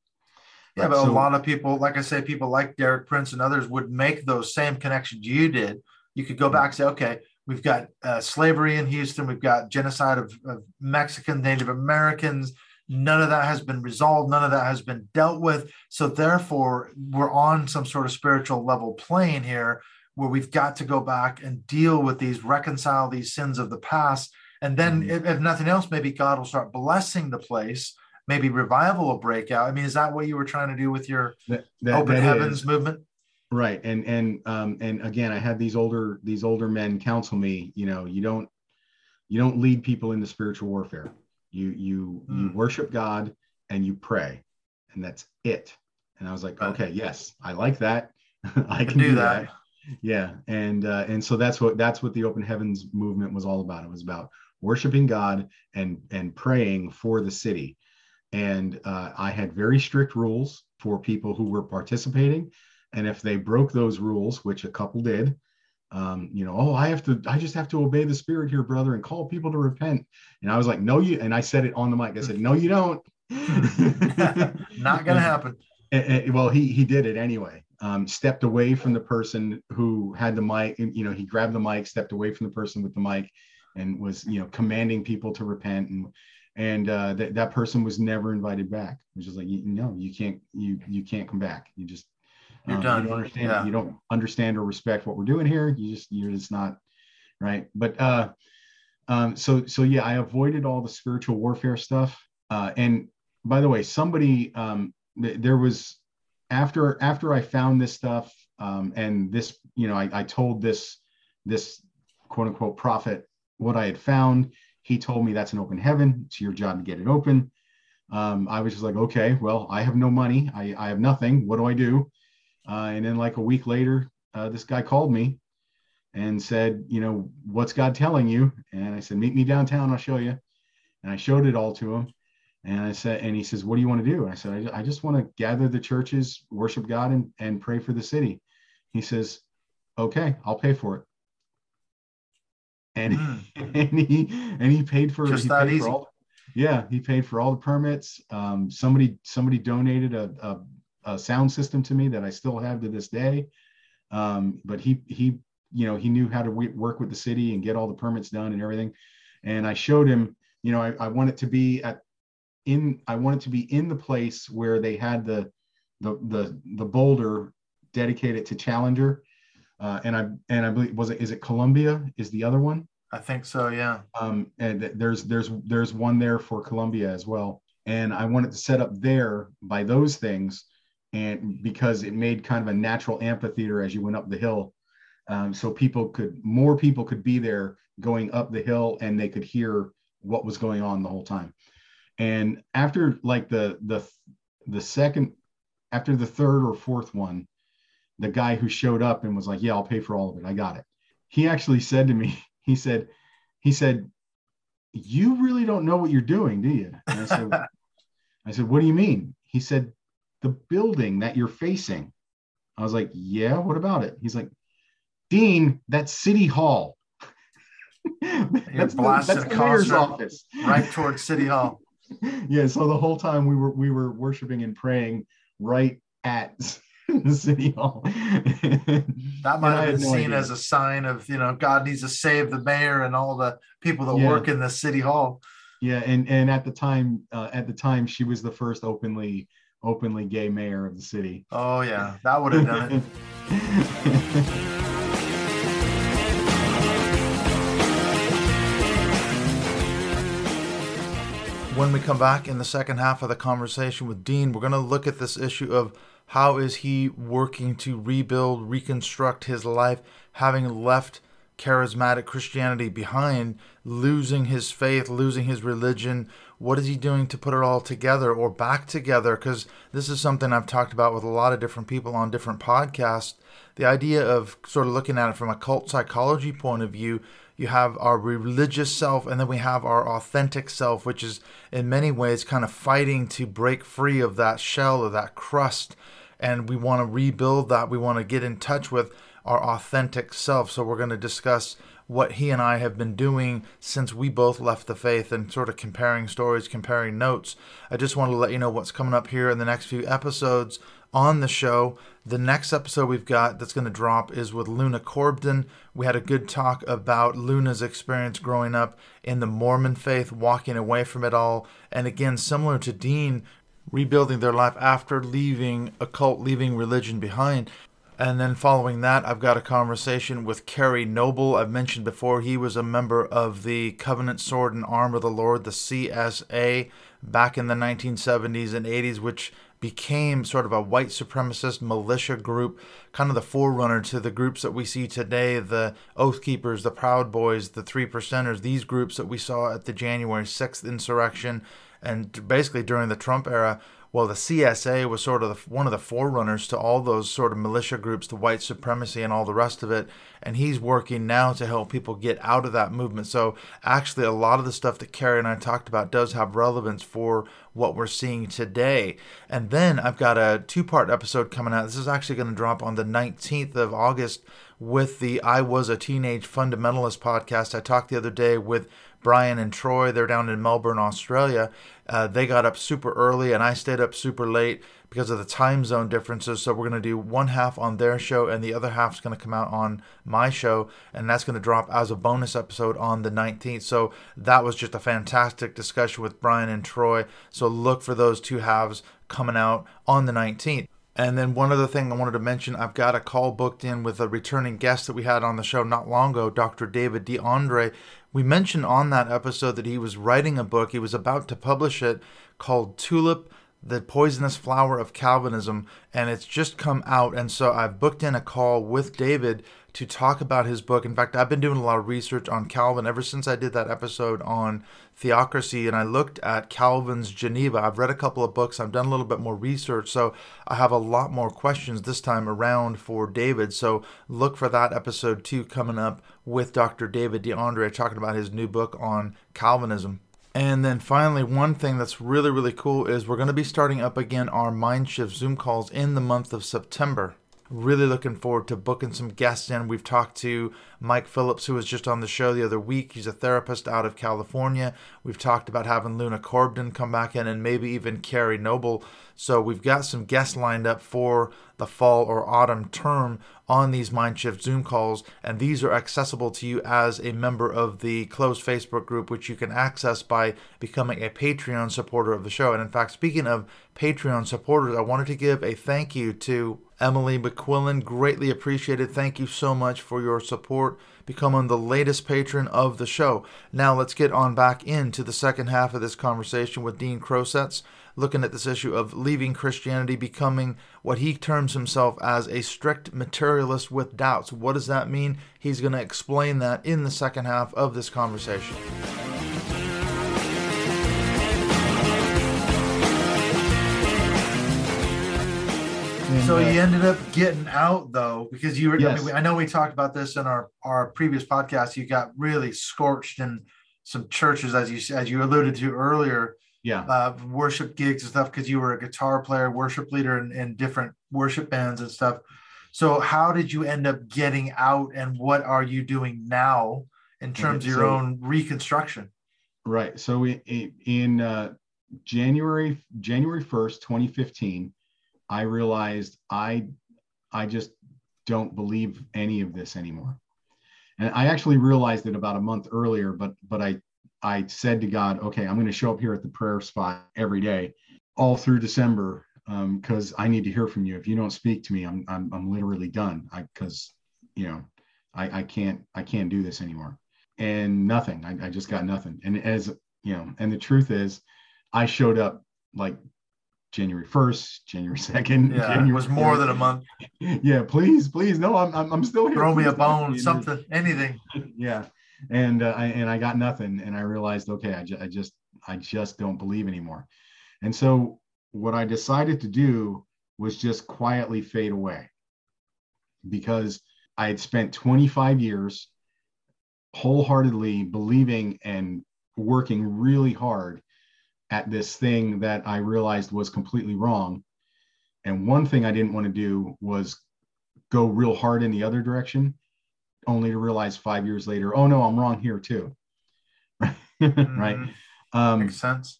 Speaker 1: Yeah but so, a lot of people like i say people like derek prince and others would make those same connections you did. You could go back and say okay We've got uh, slavery in Houston. We've got genocide of, of Mexican Native Americans. None of that has been resolved. None of that has been dealt with. So, therefore, we're on some sort of spiritual level plane here where we've got to go back and deal with these, reconcile these sins of the past. And then, mm-hmm. if, if nothing else, maybe God will start blessing the place. Maybe revival will break out. I mean, is that what you were trying to do with your that, that, open that heavens is. movement?
Speaker 2: Right and and um and again i had these older these older men counsel me you know you don't you don't lead people into spiritual warfare you you mm. you hmm. worship god and you pray and that's it and i was like okay yes i like that i can do, do that. that. yeah and uh, and so that's what that's what the open heavens movement was all about it was about worshiping god and and praying for the city and uh, i had very strict rules for people who were participating and if they broke those rules, which a couple did, um, you know, oh, I have to, I just have to obey the spirit here, brother, and call people to repent. And I was like, no, you, and I said it on the mic. I said, no, you don't.
Speaker 1: Not gonna happen.
Speaker 2: And, and, well, he he did it anyway. Um, stepped away from the person who had the mic. You know, he grabbed the mic, stepped away from the person with the mic, and was you know commanding people to repent. And and uh, that that person was never invited back. Which is like, you, no, you can't you you can't come back. You just you're um, done. You don't understand. Yeah. You don't understand or respect what we're doing here. You just you're just not right. But uh, um, so so yeah, I avoided all the spiritual warfare stuff. Uh, and by the way, somebody um, th- there was after after I found this stuff um, and this you know I, I told this this quote unquote prophet what I had found. He told me that's an open heaven. It's your job to get it open. Um, I was just like, okay, well, I have no money. I, I have nothing. What do I do? Uh, and then like a week later, uh, this guy called me and said, you know, what's God telling you? And I said, meet me downtown. I'll show you. And I showed it all to him. And I said, and he says, what do you want to do? And I said, I, I just want to gather the churches, worship God, and, and pray for the city. He says, okay, I'll pay for it. And, mm. and he and he paid for just he that easy. All, yeah, he paid for all the permits. Um, somebody somebody donated a, a a sound system to me that I still have to this day. Um, but he he you know he knew how to work with the city and get all the permits done and everything. And I showed him you know I, I want it to be at in I want it to be in the place where they had the the the the boulder dedicated to Challenger. Uh, and I and I believe was it is it Columbia is the other one?
Speaker 1: I think so, yeah.
Speaker 2: Um, and there's there's there's one there for Columbia as well. And I wanted to set up there by those things and because it made kind of a natural amphitheater as you went up the hill um, so people could more people could be there going up the hill and they could hear what was going on the whole time and after like the the the second after the third or fourth one the guy who showed up and was like yeah i'll pay for all of it i got it he actually said to me he said he said You really don't know what you're doing, do you? And I said, I said, What do you mean? He said, The building that you're facing. I was like, Yeah, what about it? He's like, Dean, that's City Hall.
Speaker 1: that's the, that's the mayor's office. Right towards City Hall.
Speaker 2: yeah, so the whole time we were we were worshiping and praying right at city hall.
Speaker 1: that might have been no seen idea. as a sign of you know God needs to save the mayor and all the people that yeah. work in the city hall.
Speaker 2: Yeah, and and at the time, uh, at the time, she was the first openly openly gay mayor of the city.
Speaker 1: Oh yeah, that would have done it. when we come back in the second half of the conversation with Dean, we're going to look at this issue of how is he working to rebuild, reconstruct his life, having left charismatic Christianity behind, losing his faith, losing his religion. What is he doing to put it all together or back together? Because this is something I've talked about with a lot of different people on different podcasts. The idea of sort of looking at it from a cult psychology point of view you have our religious self, and then we have our authentic self, which is in many ways kind of fighting to break free of that shell or that crust. And we want to rebuild that. We want to get in touch with our authentic self. So we're going to discuss what he and I have been doing since we both left the faith and sort of comparing stories, comparing notes. I just want to let you know what's coming up here in the next few episodes on the show. The next episode we've got that's going to drop is with Luna Corbden. We had a good talk about Luna's experience growing up in the Mormon faith, walking away from it all. And again, similar to Dean, rebuilding their life after leaving a cult, leaving religion behind. And then following that, I've got a conversation with Kerry Noble. I've mentioned before he was a member of the Covenant Sword and Arm of the Lord, the CSA, back in the 1970s and 80s, which became sort of a white supremacist militia group, kind of the forerunner to the groups that we see today the Oath Keepers, the Proud Boys, the Three Percenters, these groups that we saw at the January 6th insurrection and basically during the Trump era well, the CSA was sort of the, one of the forerunners to all those sort of militia groups, to white supremacy and all the rest of it. And he's working now to help people get out of that movement. So, actually, a lot of the stuff that Kerry and I talked about does have relevance for what we're seeing today. And then I've got a two part episode coming out. This is actually going to drop on the 19th of August with the I Was a Teenage Fundamentalist podcast. I talked the other day with Brian and Troy. They're down in Melbourne, Australia. Uh, they got up super early, and I stayed up super late because of the time zone differences. So we're going to do one half on their show, and the other half is going to come out on my show, and that's going to drop as a bonus episode on the 19th. So that was just a fantastic discussion with Brian and Troy. So look for those two halves coming out on the 19th. And then one other thing I wanted to mention, I've got a call booked in with a returning guest that we had on the show not long ago, Dr. David DeAndre. We mentioned on that episode that he was writing a book, he was about to publish it called Tulip the poisonous flower of Calvinism, and it's just come out. And so I've booked in a call with David to talk about his book. In fact, I've been doing a lot of research on Calvin ever since I did that episode on theocracy, and I looked at Calvin's Geneva. I've read a couple of books, I've done a little bit more research, so I have a lot more questions this time around for David. So look for that episode too coming up with Dr. David DeAndre talking about his new book on Calvinism. And then finally, one thing that's really, really cool is we're going to be starting up again our Mindshift Zoom calls in the month of September. Really looking forward to booking some guests in. We've talked to Mike Phillips, who was just on the show the other week. He's a therapist out of California. We've talked about having Luna Corbden come back in and maybe even Kerry Noble. So we've got some guests lined up for the fall or autumn term on these Mindshift Zoom calls, and these are accessible to you as a member of the closed Facebook group, which you can access by becoming a Patreon supporter of the show. And in fact, speaking of Patreon supporters, I wanted to give a thank you to Emily McQuillan. Greatly appreciated. Thank you so much for your support, becoming the latest patron of the show. Now, let's get on back into the second half of this conversation with Dean Krosecz looking at this issue of leaving Christianity, becoming what he terms himself as a strict materialist with doubts. What does that mean? He's going to explain that in the second half of this conversation. so uh, he ended up getting out though because you were yes. I, mean, I know we talked about this in our our previous podcast you got really scorched in some churches, as you as you alluded to earlier,
Speaker 2: Yeah.
Speaker 1: uh, worship gigs and stuff because you were a guitar player, worship leader in, in different worship bands and stuff. So, how did you end up getting out, and what are you doing now in terms of your
Speaker 2: so-
Speaker 1: own reconstruction?
Speaker 2: Right. So in, in uh, January January first, 2015, I realized I I just don't believe any of this anymore. And I actually realized it about a month earlier, but but I I said to God, okay, I'm going to show up here at the prayer spot every day, all through December, um, because I need to hear from you. If you don't speak to me, I'm I'm, I'm literally done. I because you know I, I can't I can't do this anymore and nothing. I, I just got nothing. And as you know, and the truth is, I showed up like January 1st, January 2nd.
Speaker 1: Yeah,
Speaker 2: January
Speaker 1: it was more than a month.
Speaker 2: Yeah, please, please. No, I'm, I'm, I'm still here.
Speaker 1: Throw me a bone,
Speaker 2: me.
Speaker 1: Something, anything.
Speaker 2: Yeah. And, uh, I, and I got nothing. And I realized, okay, I, ju- I just, I just don't believe anymore. And so what I decided to do was just quietly fade away because I had spent 25 years wholeheartedly believing and working really hard at this thing that I realized was completely wrong. And one thing I didn't want to do was go real hard in the other direction, only to realize five years later, oh no, I'm wrong here too. right.
Speaker 1: Mhm.
Speaker 2: Um,
Speaker 1: Makes sense.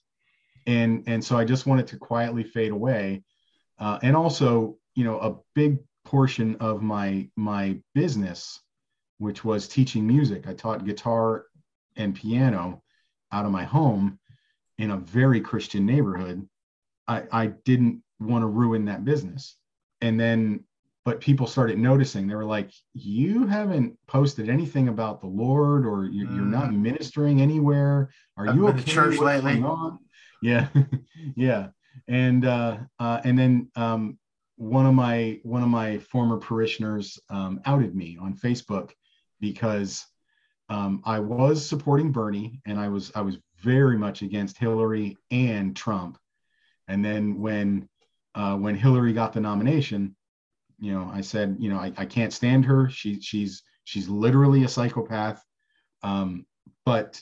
Speaker 2: and and so I just wanted to quietly fade away. Uh, and also, you know, a big portion of my my business, which was teaching music, I taught guitar and piano out of my home in a very Christian neighborhood. I, I didn't want to ruin that business. And then, but people started noticing. They were like, "You haven't posted anything about the Lord, or you, you're not ministering anywhere. Are
Speaker 1: Haven't
Speaker 2: you okay?
Speaker 1: church lately?"
Speaker 2: on?" Yeah, yeah. And uh, uh, and then um, one of my one of my former parishioners um, outed me on Facebook because um, I was supporting Bernie and I was I was very much against Hillary and Trump. And then when uh, when Hillary got the nomination, you know, I said, you know, I, I can't stand her. She she's she's literally a psychopath. Um, but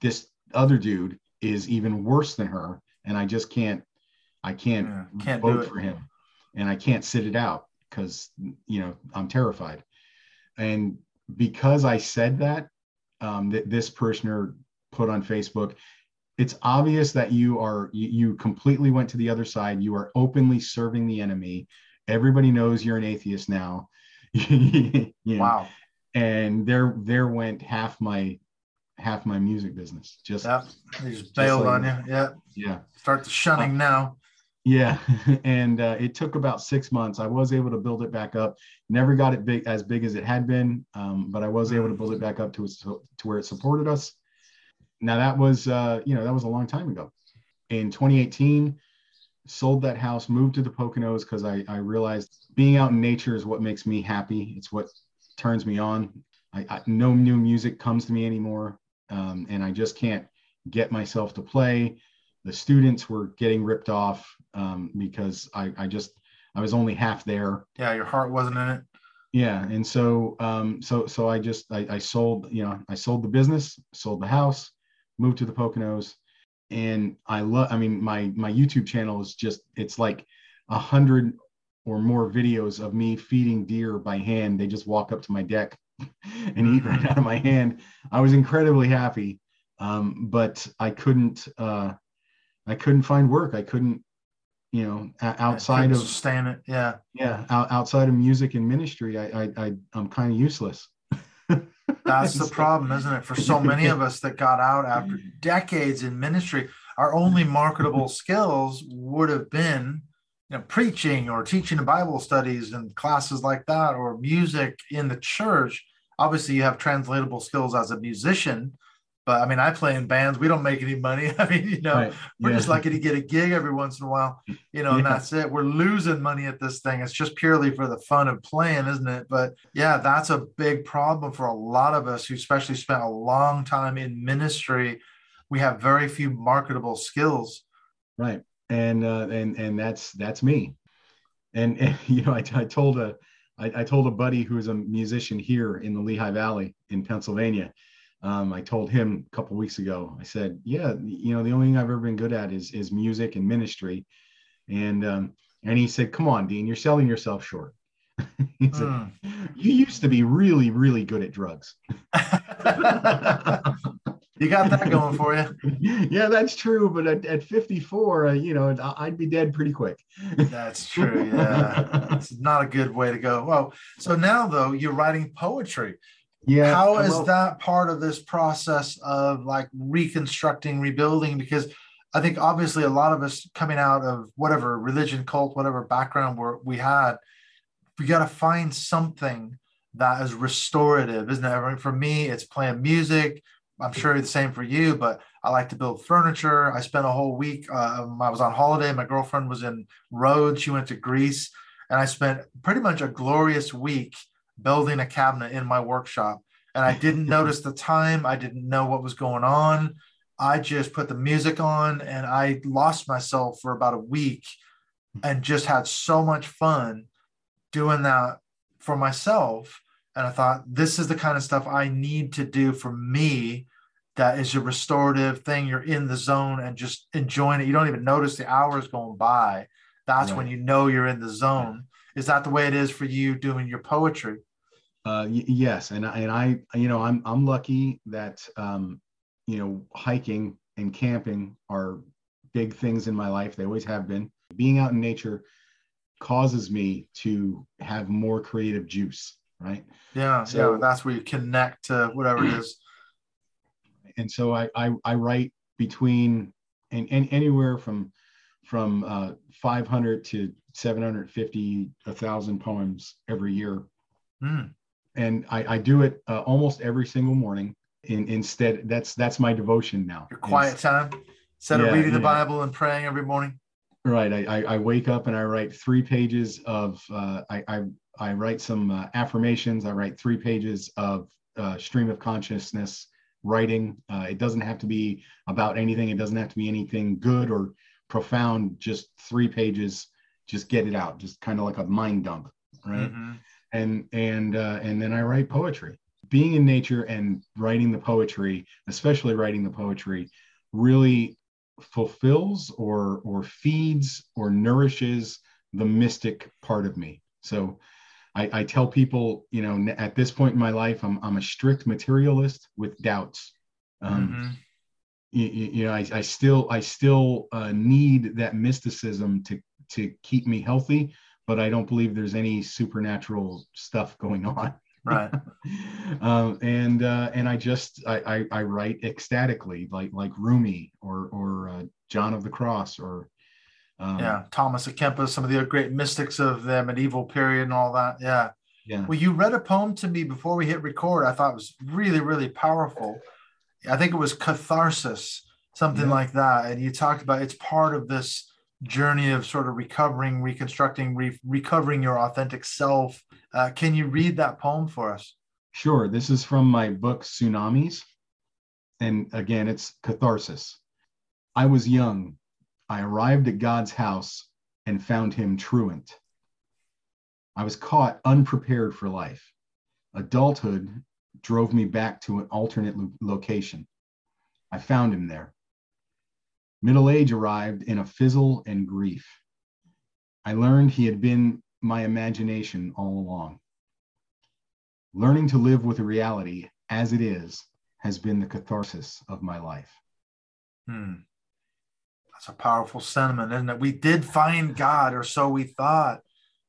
Speaker 2: this other dude is even worse than her, and I just can't I can't,
Speaker 1: Yeah, can't
Speaker 2: vote for him, and I can't sit it out because you know I'm terrified. And because I said that, um, that this parishioner put on Facebook, it's obvious that you are you, you completely went to the other side. You are openly serving the enemy. Everybody knows you're an atheist now. you know,
Speaker 1: Wow.
Speaker 2: And there there went half my half my music business. Just
Speaker 1: Yep. They just bailed
Speaker 2: like
Speaker 1: on you. Yeah.
Speaker 2: yeah.
Speaker 1: Start the shunning now.
Speaker 2: Yeah, and uh, it took about six months. I was able to build it back up. Never got it big as big as it had been, um, but I was able to build it back up to to where it supported us. Now that was uh, you know that was a long time ago. In 2018, sold that house, moved to the Poconos because I, I realized being out in nature is what makes me happy. It's what turns me on. I, I no new music comes to me anymore, um, and I just can't get myself to play the students were getting ripped off um, because I, I just I was only half there.
Speaker 1: Yeah. Your heart wasn't in it.
Speaker 2: Yeah, and so um, so so I just I, I sold you know I sold the business, sold the house, moved to the Poconos, and I love. I mean my my YouTube channel is just it's like a hundred or more videos of me feeding deer by hand. They just walk up to my deck and eat right out of my hand. I was incredibly happy, um, but I couldn't. Uh, I couldn't find work. I couldn't, you know, outside of
Speaker 1: sustain it. Yeah.
Speaker 2: yeah, out, outside of music and ministry, I I, I I'm kind of useless.
Speaker 1: That's the problem, isn't it? For so many of us that got out after decades in ministry, our only marketable skills would have been, you know, preaching or teaching Bible studies and classes like that, or music in the church. Obviously, you have translatable skills as a musician, but I mean, I play in bands. We don't make any money. I mean, you know,
Speaker 2: Right.
Speaker 1: we're
Speaker 2: Yeah.
Speaker 1: just lucky to get a gig every once in a while, you know, and that's it. We're losing money at this thing. It's just purely for the fun of playing, isn't it? But yeah, that's a big problem for a lot of us who especially spent a long time in ministry. We have very few marketable skills.
Speaker 2: right and uh, and and that's that's me and, and you know I, I told a I, I told a buddy who is a musician here in the lehigh valley in pennsylvania Um, I told him a couple weeks ago. I said, "Yeah, you know, the only thing I've ever been good at is is music and ministry," and um, and he said, "Come on, Dean, you're selling yourself short." he said,
Speaker 1: Mm.
Speaker 2: "You used to be really, really good at drugs."
Speaker 1: you got that going for you.
Speaker 2: yeah, that's true. But at, at 54, uh, you know, I'd be dead pretty quick.
Speaker 1: That's true. Yeah. it's not a good way to go. Well, so now though, you're writing poetry.
Speaker 2: Yeah.
Speaker 1: How is
Speaker 2: well,
Speaker 1: that part of this process of like reconstructing, rebuilding? Because I think obviously a lot of us coming out of whatever religion, cult, whatever background we're, we had, we got to find something that is restorative, isn't it? I mean, for me, it's playing music. I'm sure the same for you, but I like to build furniture. I spent a whole week. Um, I was on holiday. My girlfriend was in Rhodes. She went to Greece, and I spent pretty much a glorious week building a cabinet in my workshop. And I didn't notice the time. I didn't know what was going on. I just put the music on, and I lost myself for about a week, hmm. and just had so much fun doing that for myself. And I thought, this is the kind of stuff I need to do for me that is a restorative thing. You're in the zone and just enjoying it. You don't even notice the hours going by. That's when you know you're in the zone. Is that the way it is for you doing your poetry?
Speaker 2: Uh, y- yes, and I- and I, you know, I'm I'm lucky that um, you know, hiking and camping are big things in my life. They always have been. Being out in nature causes me to have more creative juice, right?
Speaker 1: Yeah,
Speaker 2: So-
Speaker 1: yeah. That's where you connect to whatever it is.
Speaker 2: and so I, I I write between and, and anywhere from from uh, 500 to 750 a thousand poems every year
Speaker 1: Hmm.
Speaker 2: And I, I do it uh, almost every single morning. In, instead that's that's my devotion now.
Speaker 1: Your quiet
Speaker 2: is-
Speaker 1: time. Instead of
Speaker 2: Yeah,
Speaker 1: reading the
Speaker 2: yeah.
Speaker 1: Bible and praying every morning.
Speaker 2: right. I, I I wake up and I write three pages of uh, I, I I write some uh, affirmations. I write three pages of uh, stream of consciousness writing. Uh, it doesn't have to be about anything. It doesn't have to be anything good or profound. Just three pages just get it out. Just kind of like a mind dump right?
Speaker 1: Mhm.
Speaker 2: And and uh, and then I write poetry. Being in nature and writing the poetry, especially writing the poetry, really fulfills or or feeds or nourishes the mystic part of me. So I, I tell people, you know, at this point in my life, I'm I'm a strict materialist with doubts. Um,
Speaker 1: Mhm.
Speaker 2: you, you know, I, I still I still uh, need that mysticism to to keep me healthy, but I don't believe there's any supernatural stuff going on.
Speaker 1: Right.
Speaker 2: um, and uh, and I just I, I, I write ecstatically, like like Rumi or or uh, John of the Cross or um,
Speaker 1: yeah. Thomas à Kempis, some of the great mystics of the medieval period and all that. Yeah.
Speaker 2: yeah
Speaker 1: Well, you read a poem to me before we hit record. I thought it was really, really powerful. I think it was catharsis, something
Speaker 2: Yeah.
Speaker 1: like that. And you talked about it's part of this journey of sort of recovering, reconstructing, re- recovering your authentic self. Uh, can you read that poem for us?
Speaker 2: Sure. This is from my book Tsunamis. And again, it's catharsis. I was young. I arrived at God's house and found him truant. I was caught unprepared for life. Adulthood drove me back to an alternate lo- location. I found him there. Middle age arrived in a fizzle and grief. I learned he had been my imagination all along. Learning to live with the reality as it is has been the catharsis of my life.
Speaker 1: Hmm. That's a powerful sentiment, isn't it? We did find God, or so we thought.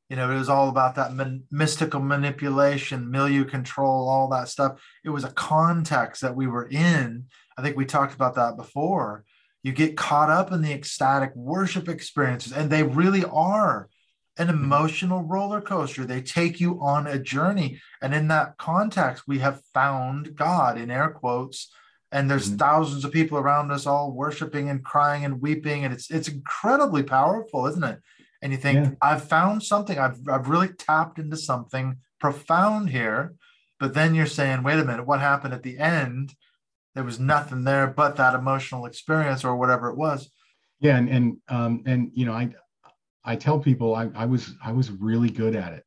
Speaker 1: You know, it was all about that man- mystical manipulation, milieu control, all that stuff. It was a context that we were in. I think we talked about that before. You get caught up in the ecstatic worship experiences, and they really are an emotional roller coaster. They take you on a journey. And in that context, we have found God in air quotes and there's
Speaker 2: Mhm.
Speaker 1: thousands of people around us all worshiping and crying and weeping and it's it's incredibly powerful isn't it and you think
Speaker 2: Yeah.
Speaker 1: i've found something i've i've really tapped into something profound here but then you're saying wait a minute what happened at the end there was nothing there but that emotional experience or whatever it was
Speaker 2: Yeah, and and um, and you know, I I tell people I, I was I was really good at it.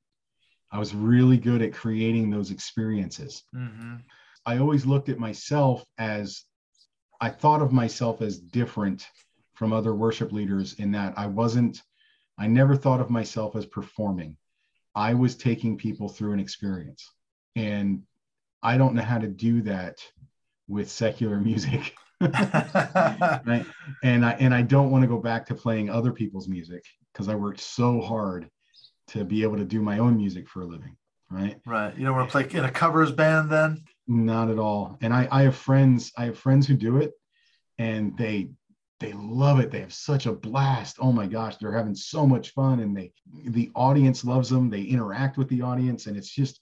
Speaker 2: I was really good at creating those experiences.
Speaker 1: mm-hmm.
Speaker 2: I always looked at myself as I thought of myself as different from other worship leaders in that I wasn't, I never thought of myself as performing. I was taking people through an experience. And I don't know how to do that with secular music. right? And I and I don't want to go back to playing other people's music because I worked so hard to be able to do my own music for a living. Right.
Speaker 1: Right. You don't want to play in a covers band then?
Speaker 2: Not at all. And I, I have friends, I have friends who do it and they they love it. They have such a blast. Oh my gosh, they're having so much fun and they the audience loves them. They interact with the audience and it's just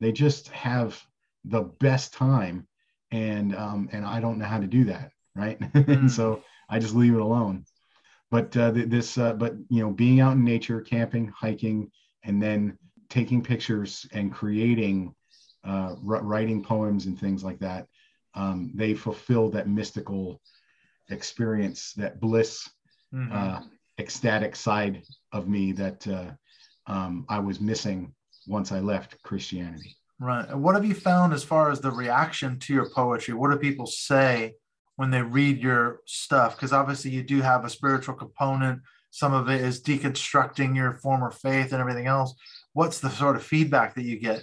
Speaker 2: they just have the best time and um and I don't know how to do that, right? Mm. and so I just leave it alone. But uh, this uh, but you know, being out in nature, camping, hiking and then taking pictures and creating uh, writing poems and things like that, um, they fulfill that mystical experience, that bliss, mm-hmm. uh, ecstatic side of me that uh, um, I was missing once I left Christianity.
Speaker 1: Right. And what have you found as far as the reaction to your poetry? What do people say when they read your stuff? Because obviously you do have a spiritual component. Some of it is deconstructing your former faith and everything else. What's the sort of feedback that you get?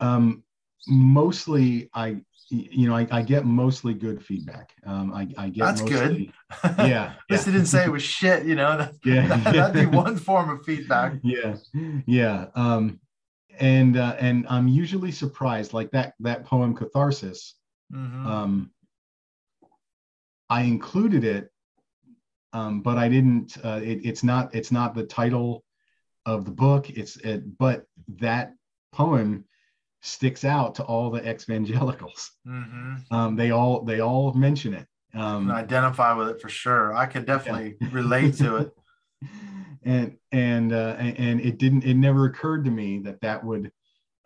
Speaker 2: Um, mostly, I you know, I, I, get mostly good feedback. Um, I, I get
Speaker 1: that's
Speaker 2: mostly,
Speaker 1: good.
Speaker 2: Yeah.
Speaker 1: At least yeah. didn't say it was shit. You know, that,
Speaker 2: yeah,
Speaker 1: that'd be one form of feedback.
Speaker 2: Yeah, yeah. Um, and uh, and I'm usually surprised, like that that poem Catharsis. Mm-hmm. Um, I included it, um, but I didn't. Uh, it, it's not. It's not the title of the book. It's it, but that poem sticks out to all the evangelicals. Mm-hmm. Um, they all they all mention it.
Speaker 1: Um, identify with it for sure. I could definitely yeah. relate to it.
Speaker 2: and and uh, and it didn't. It never occurred to me that that would.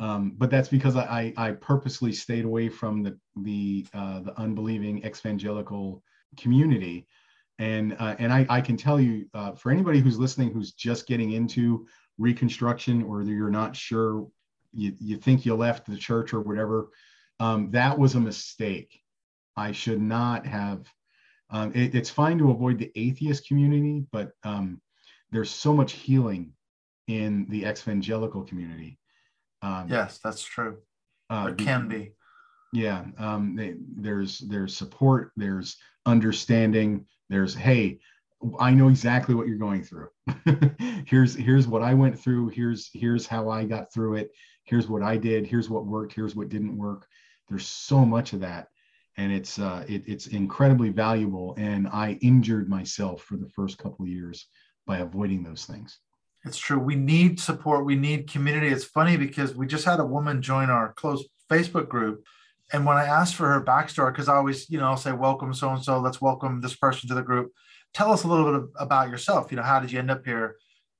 Speaker 2: Um, but that's because I, I purposely stayed away from the the uh, the unbelieving evangelical community, and uh, and I, I can tell you uh, for anybody who's listening who's just getting into Reconstruction or you're not sure you, you think you left the church or whatever. Um, that was a mistake. I should not have. Um, it, it's fine to avoid the atheist community, but um, there's so much healing in the evangelical community.
Speaker 1: Um, yes, that's true. Uh, there can be.
Speaker 2: Yeah, um, they, there's there's support, there's understanding, there's hey, I know exactly what you're going through. here's here's what I went through. Here's here's how I got through it here's what I did, here's what worked, here's what didn't work. There's so much of that. And it's uh, it, it's incredibly valuable. And I injured myself for the first couple of years by avoiding those things.
Speaker 1: It's true. We need support. We need community. It's funny because we just had a woman join our close Facebook group. And when I asked for her backstory, because I always, you know, I'll say, welcome so and so, let's welcome this person to the group. Tell us a little bit about yourself. You know, how did you end up here?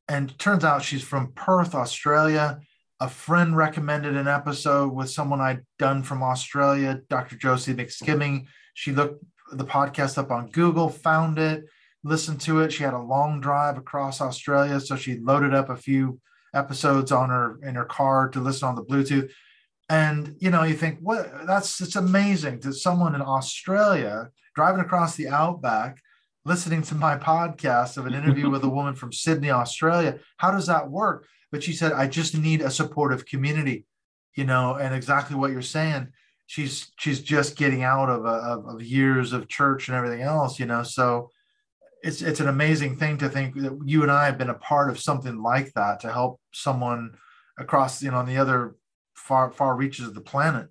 Speaker 1: And turns out she's from Perth, Australia a friend recommended an episode with someone I'd done from Australia, Dr. Josie McSkimming. She looked the podcast up on Google, found it, listened to it. She had a long drive across Australia, so she loaded up a few episodes on her in her car to listen on the Bluetooth. And you know, you think, what? That's it's amazing to someone in Australia driving across the outback, listening to my podcast of an interview with a woman from Sydney, Australia. How does that work? but she said i just need a supportive community you know and exactly what you're saying she's she's just getting out of, a, of, of years of church and everything else you know so it's it's an amazing thing to think that you and i have been a part of something like that to help someone across you know on the other far far reaches of the planet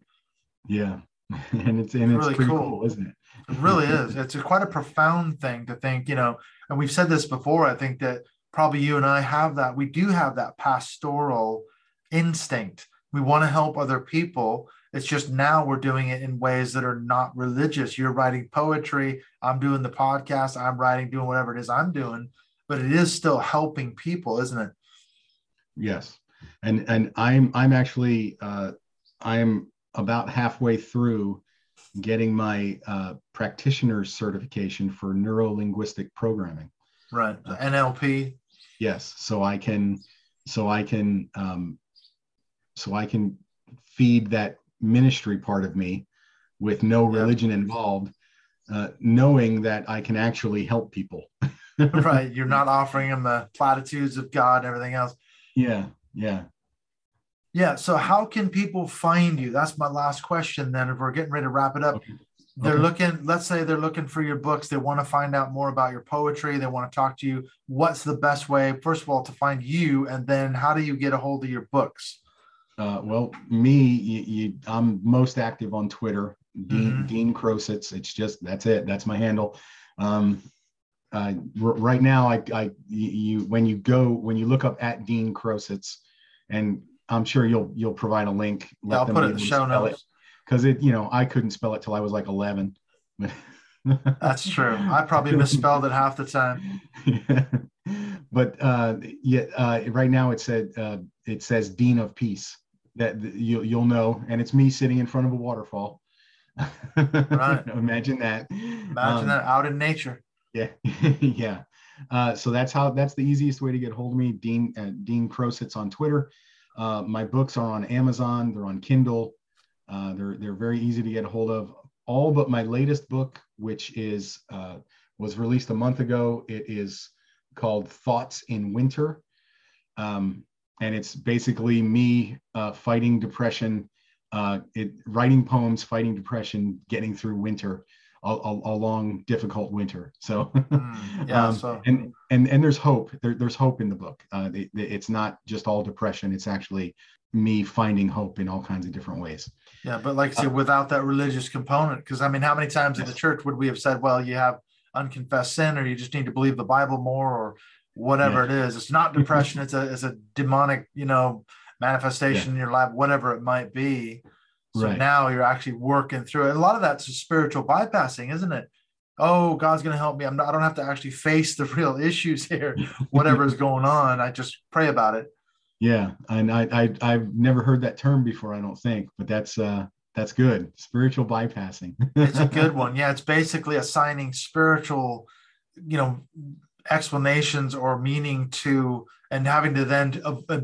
Speaker 2: yeah and it's and it's, really pretty cool. cool isn't it
Speaker 1: it really is it's a, quite a profound thing to think you know and we've said this before i think that probably you and I have that. We do have that pastoral instinct. We want to help other people. It's just now we're doing it in ways that are not religious. You're writing poetry. I'm doing the podcast. I'm writing, doing whatever it is I'm doing, but it is still helping people, isn't it?
Speaker 2: Yes, and and I'm I'm actually uh, I'm about halfway through getting my uh, practitioner's certification for neuro linguistic programming.
Speaker 1: Right. The NLP.
Speaker 2: Yes. So I can, so I can, um, so I can feed that ministry part of me with no religion involved, uh, knowing that I can actually help people.
Speaker 1: right. You're not offering them the platitudes of God and everything else.
Speaker 2: Yeah. Yeah.
Speaker 1: Yeah. So how can people find you? That's my last question. Then, if we're getting ready to wrap it up, okay. they're okay. looking. Let's say they're looking for your books. They want to find out more about your poetry. They want to talk to you. What's the best way, first of all, to find you, and then how do you get a hold of your books?
Speaker 2: Uh, well, me, you, you, I'm most active on Twitter, Dean mm-hmm. Dean Krosecz. It's just that's it. That's my handle. Um, uh, r- right now, I, I, you, when you go, when you look up at Dean Krosecz, and I'm sure you'll, you'll provide a link.
Speaker 1: Yeah, I'll put it in the show notes.
Speaker 2: Because it, you know, I couldn't spell it till I was like 11.
Speaker 1: That's true. I probably misspelled it half the time.
Speaker 2: Yeah. But uh, yeah, uh, right now it said uh, it says Dean of Peace. That you'll you'll know, and it's me sitting in front of a waterfall. Right. Imagine that.
Speaker 1: Imagine um, that out in nature.
Speaker 2: Yeah, yeah. Uh, so that's how that's the easiest way to get hold of me. Dean uh, Dean Krosecz on Twitter. Uh, my books are on Amazon. They're on Kindle. Uh, they're they're very easy to get a hold of. All but my latest book, which is uh, was released a month ago. It is called Thoughts in Winter, um, and it's basically me uh, fighting depression, it, writing poems, fighting depression, getting through winter a, a, a long, difficult winter. So, mm, yeah, um, so. and and and there's hope. There, there's hope in the book. Uh, it, it's not just all depression. It's actually me finding hope in all kinds of different ways.
Speaker 1: Yeah, but like I said, uh, without that religious component, because I mean, how many times yes. in the church would we have said, "Well, you have unconfessed sin, or you just need to believe the Bible more, or whatever yeah. it is." It's not depression. it's a it's a demonic, you know, manifestation yeah. in your life, whatever it might be. So right. now you're actually working through it. A lot of that's spiritual bypassing, isn't it? Oh, God's going to help me. I'm not, I don't have to actually face the real issues here. Whatever is going on, I just pray about it.
Speaker 2: Yeah, and I, I I've never heard that term before. I don't think, but that's uh that's good. Spiritual bypassing.
Speaker 1: it's a good one. Yeah, it's basically assigning spiritual, you know, explanations or meaning to, and having to then uh, uh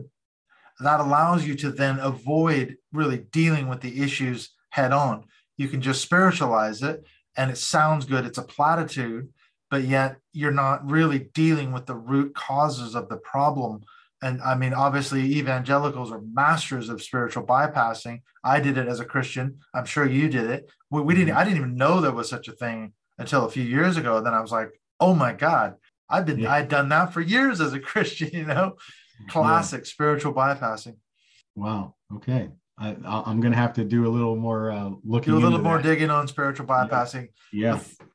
Speaker 1: that allows you to then avoid really dealing with the issues head on. You can just spiritualize it and it sounds good. It's a platitude, but yet you're not really dealing with the root causes of the problem. And I mean, obviously, evangelicals are masters of spiritual bypassing. I did it as a Christian. I'm sure you did it. We, we didn't. I didn't even know there was such a thing until a few years ago. Then I was like, oh my god, I've been. Yeah. I'd done that for years as a Christian. You know, classic yeah. spiritual bypassing.
Speaker 2: Wow. Okay. I, am going to have to do a little more uh, looking.
Speaker 1: Do a little more that. digging on spiritual bypassing.
Speaker 2: Yeah. yeah.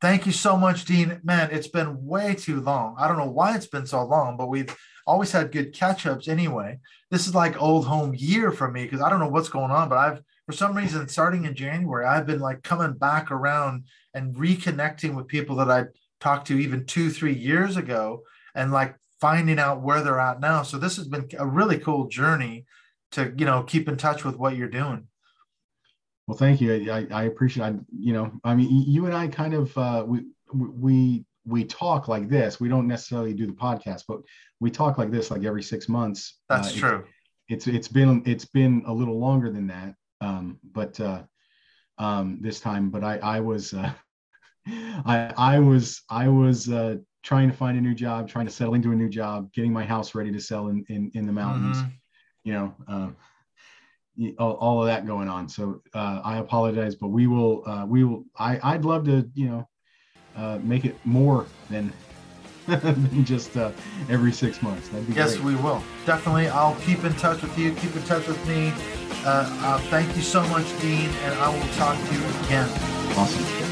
Speaker 1: Thank you so much, Dean. Man, it's been way too long. I don't know why it's been so long, but we've always had good catch ups anyway. This is like old home year for me because I don't know what's going on, but I've, for some reason, starting in January, I've been like coming back around and reconnecting with people that I talked to even two, three years ago and like finding out where they're at now. So this has been a really cool journey to, you know, keep in touch with what you're doing.
Speaker 2: Well, thank you. I, I appreciate, I, you know, I mean, you and I kind of, uh, we, we, we talk like this. We don't necessarily do the podcast, but we talk like this, like every six months.
Speaker 1: That's uh, true.
Speaker 2: It's, it's been, it's been a little longer than that. Um, but, uh, um, this time, but I, I was, uh, I, I was, I was, uh, trying to find a new job, trying to settle into a new job, getting my house ready to sell in in, in the mountains. Mm-hmm. You know, uh, all, all, of that going on. So uh, I apologize, but we will uh, we will. I I'd love to you know uh, make it more than. than just uh, every six months.
Speaker 1: Yes,
Speaker 2: great.
Speaker 1: we will definitely. I'll keep in touch with you. Keep in touch with me. Uh, thank you so much, Dean, and I will talk to you again.
Speaker 2: Awesome.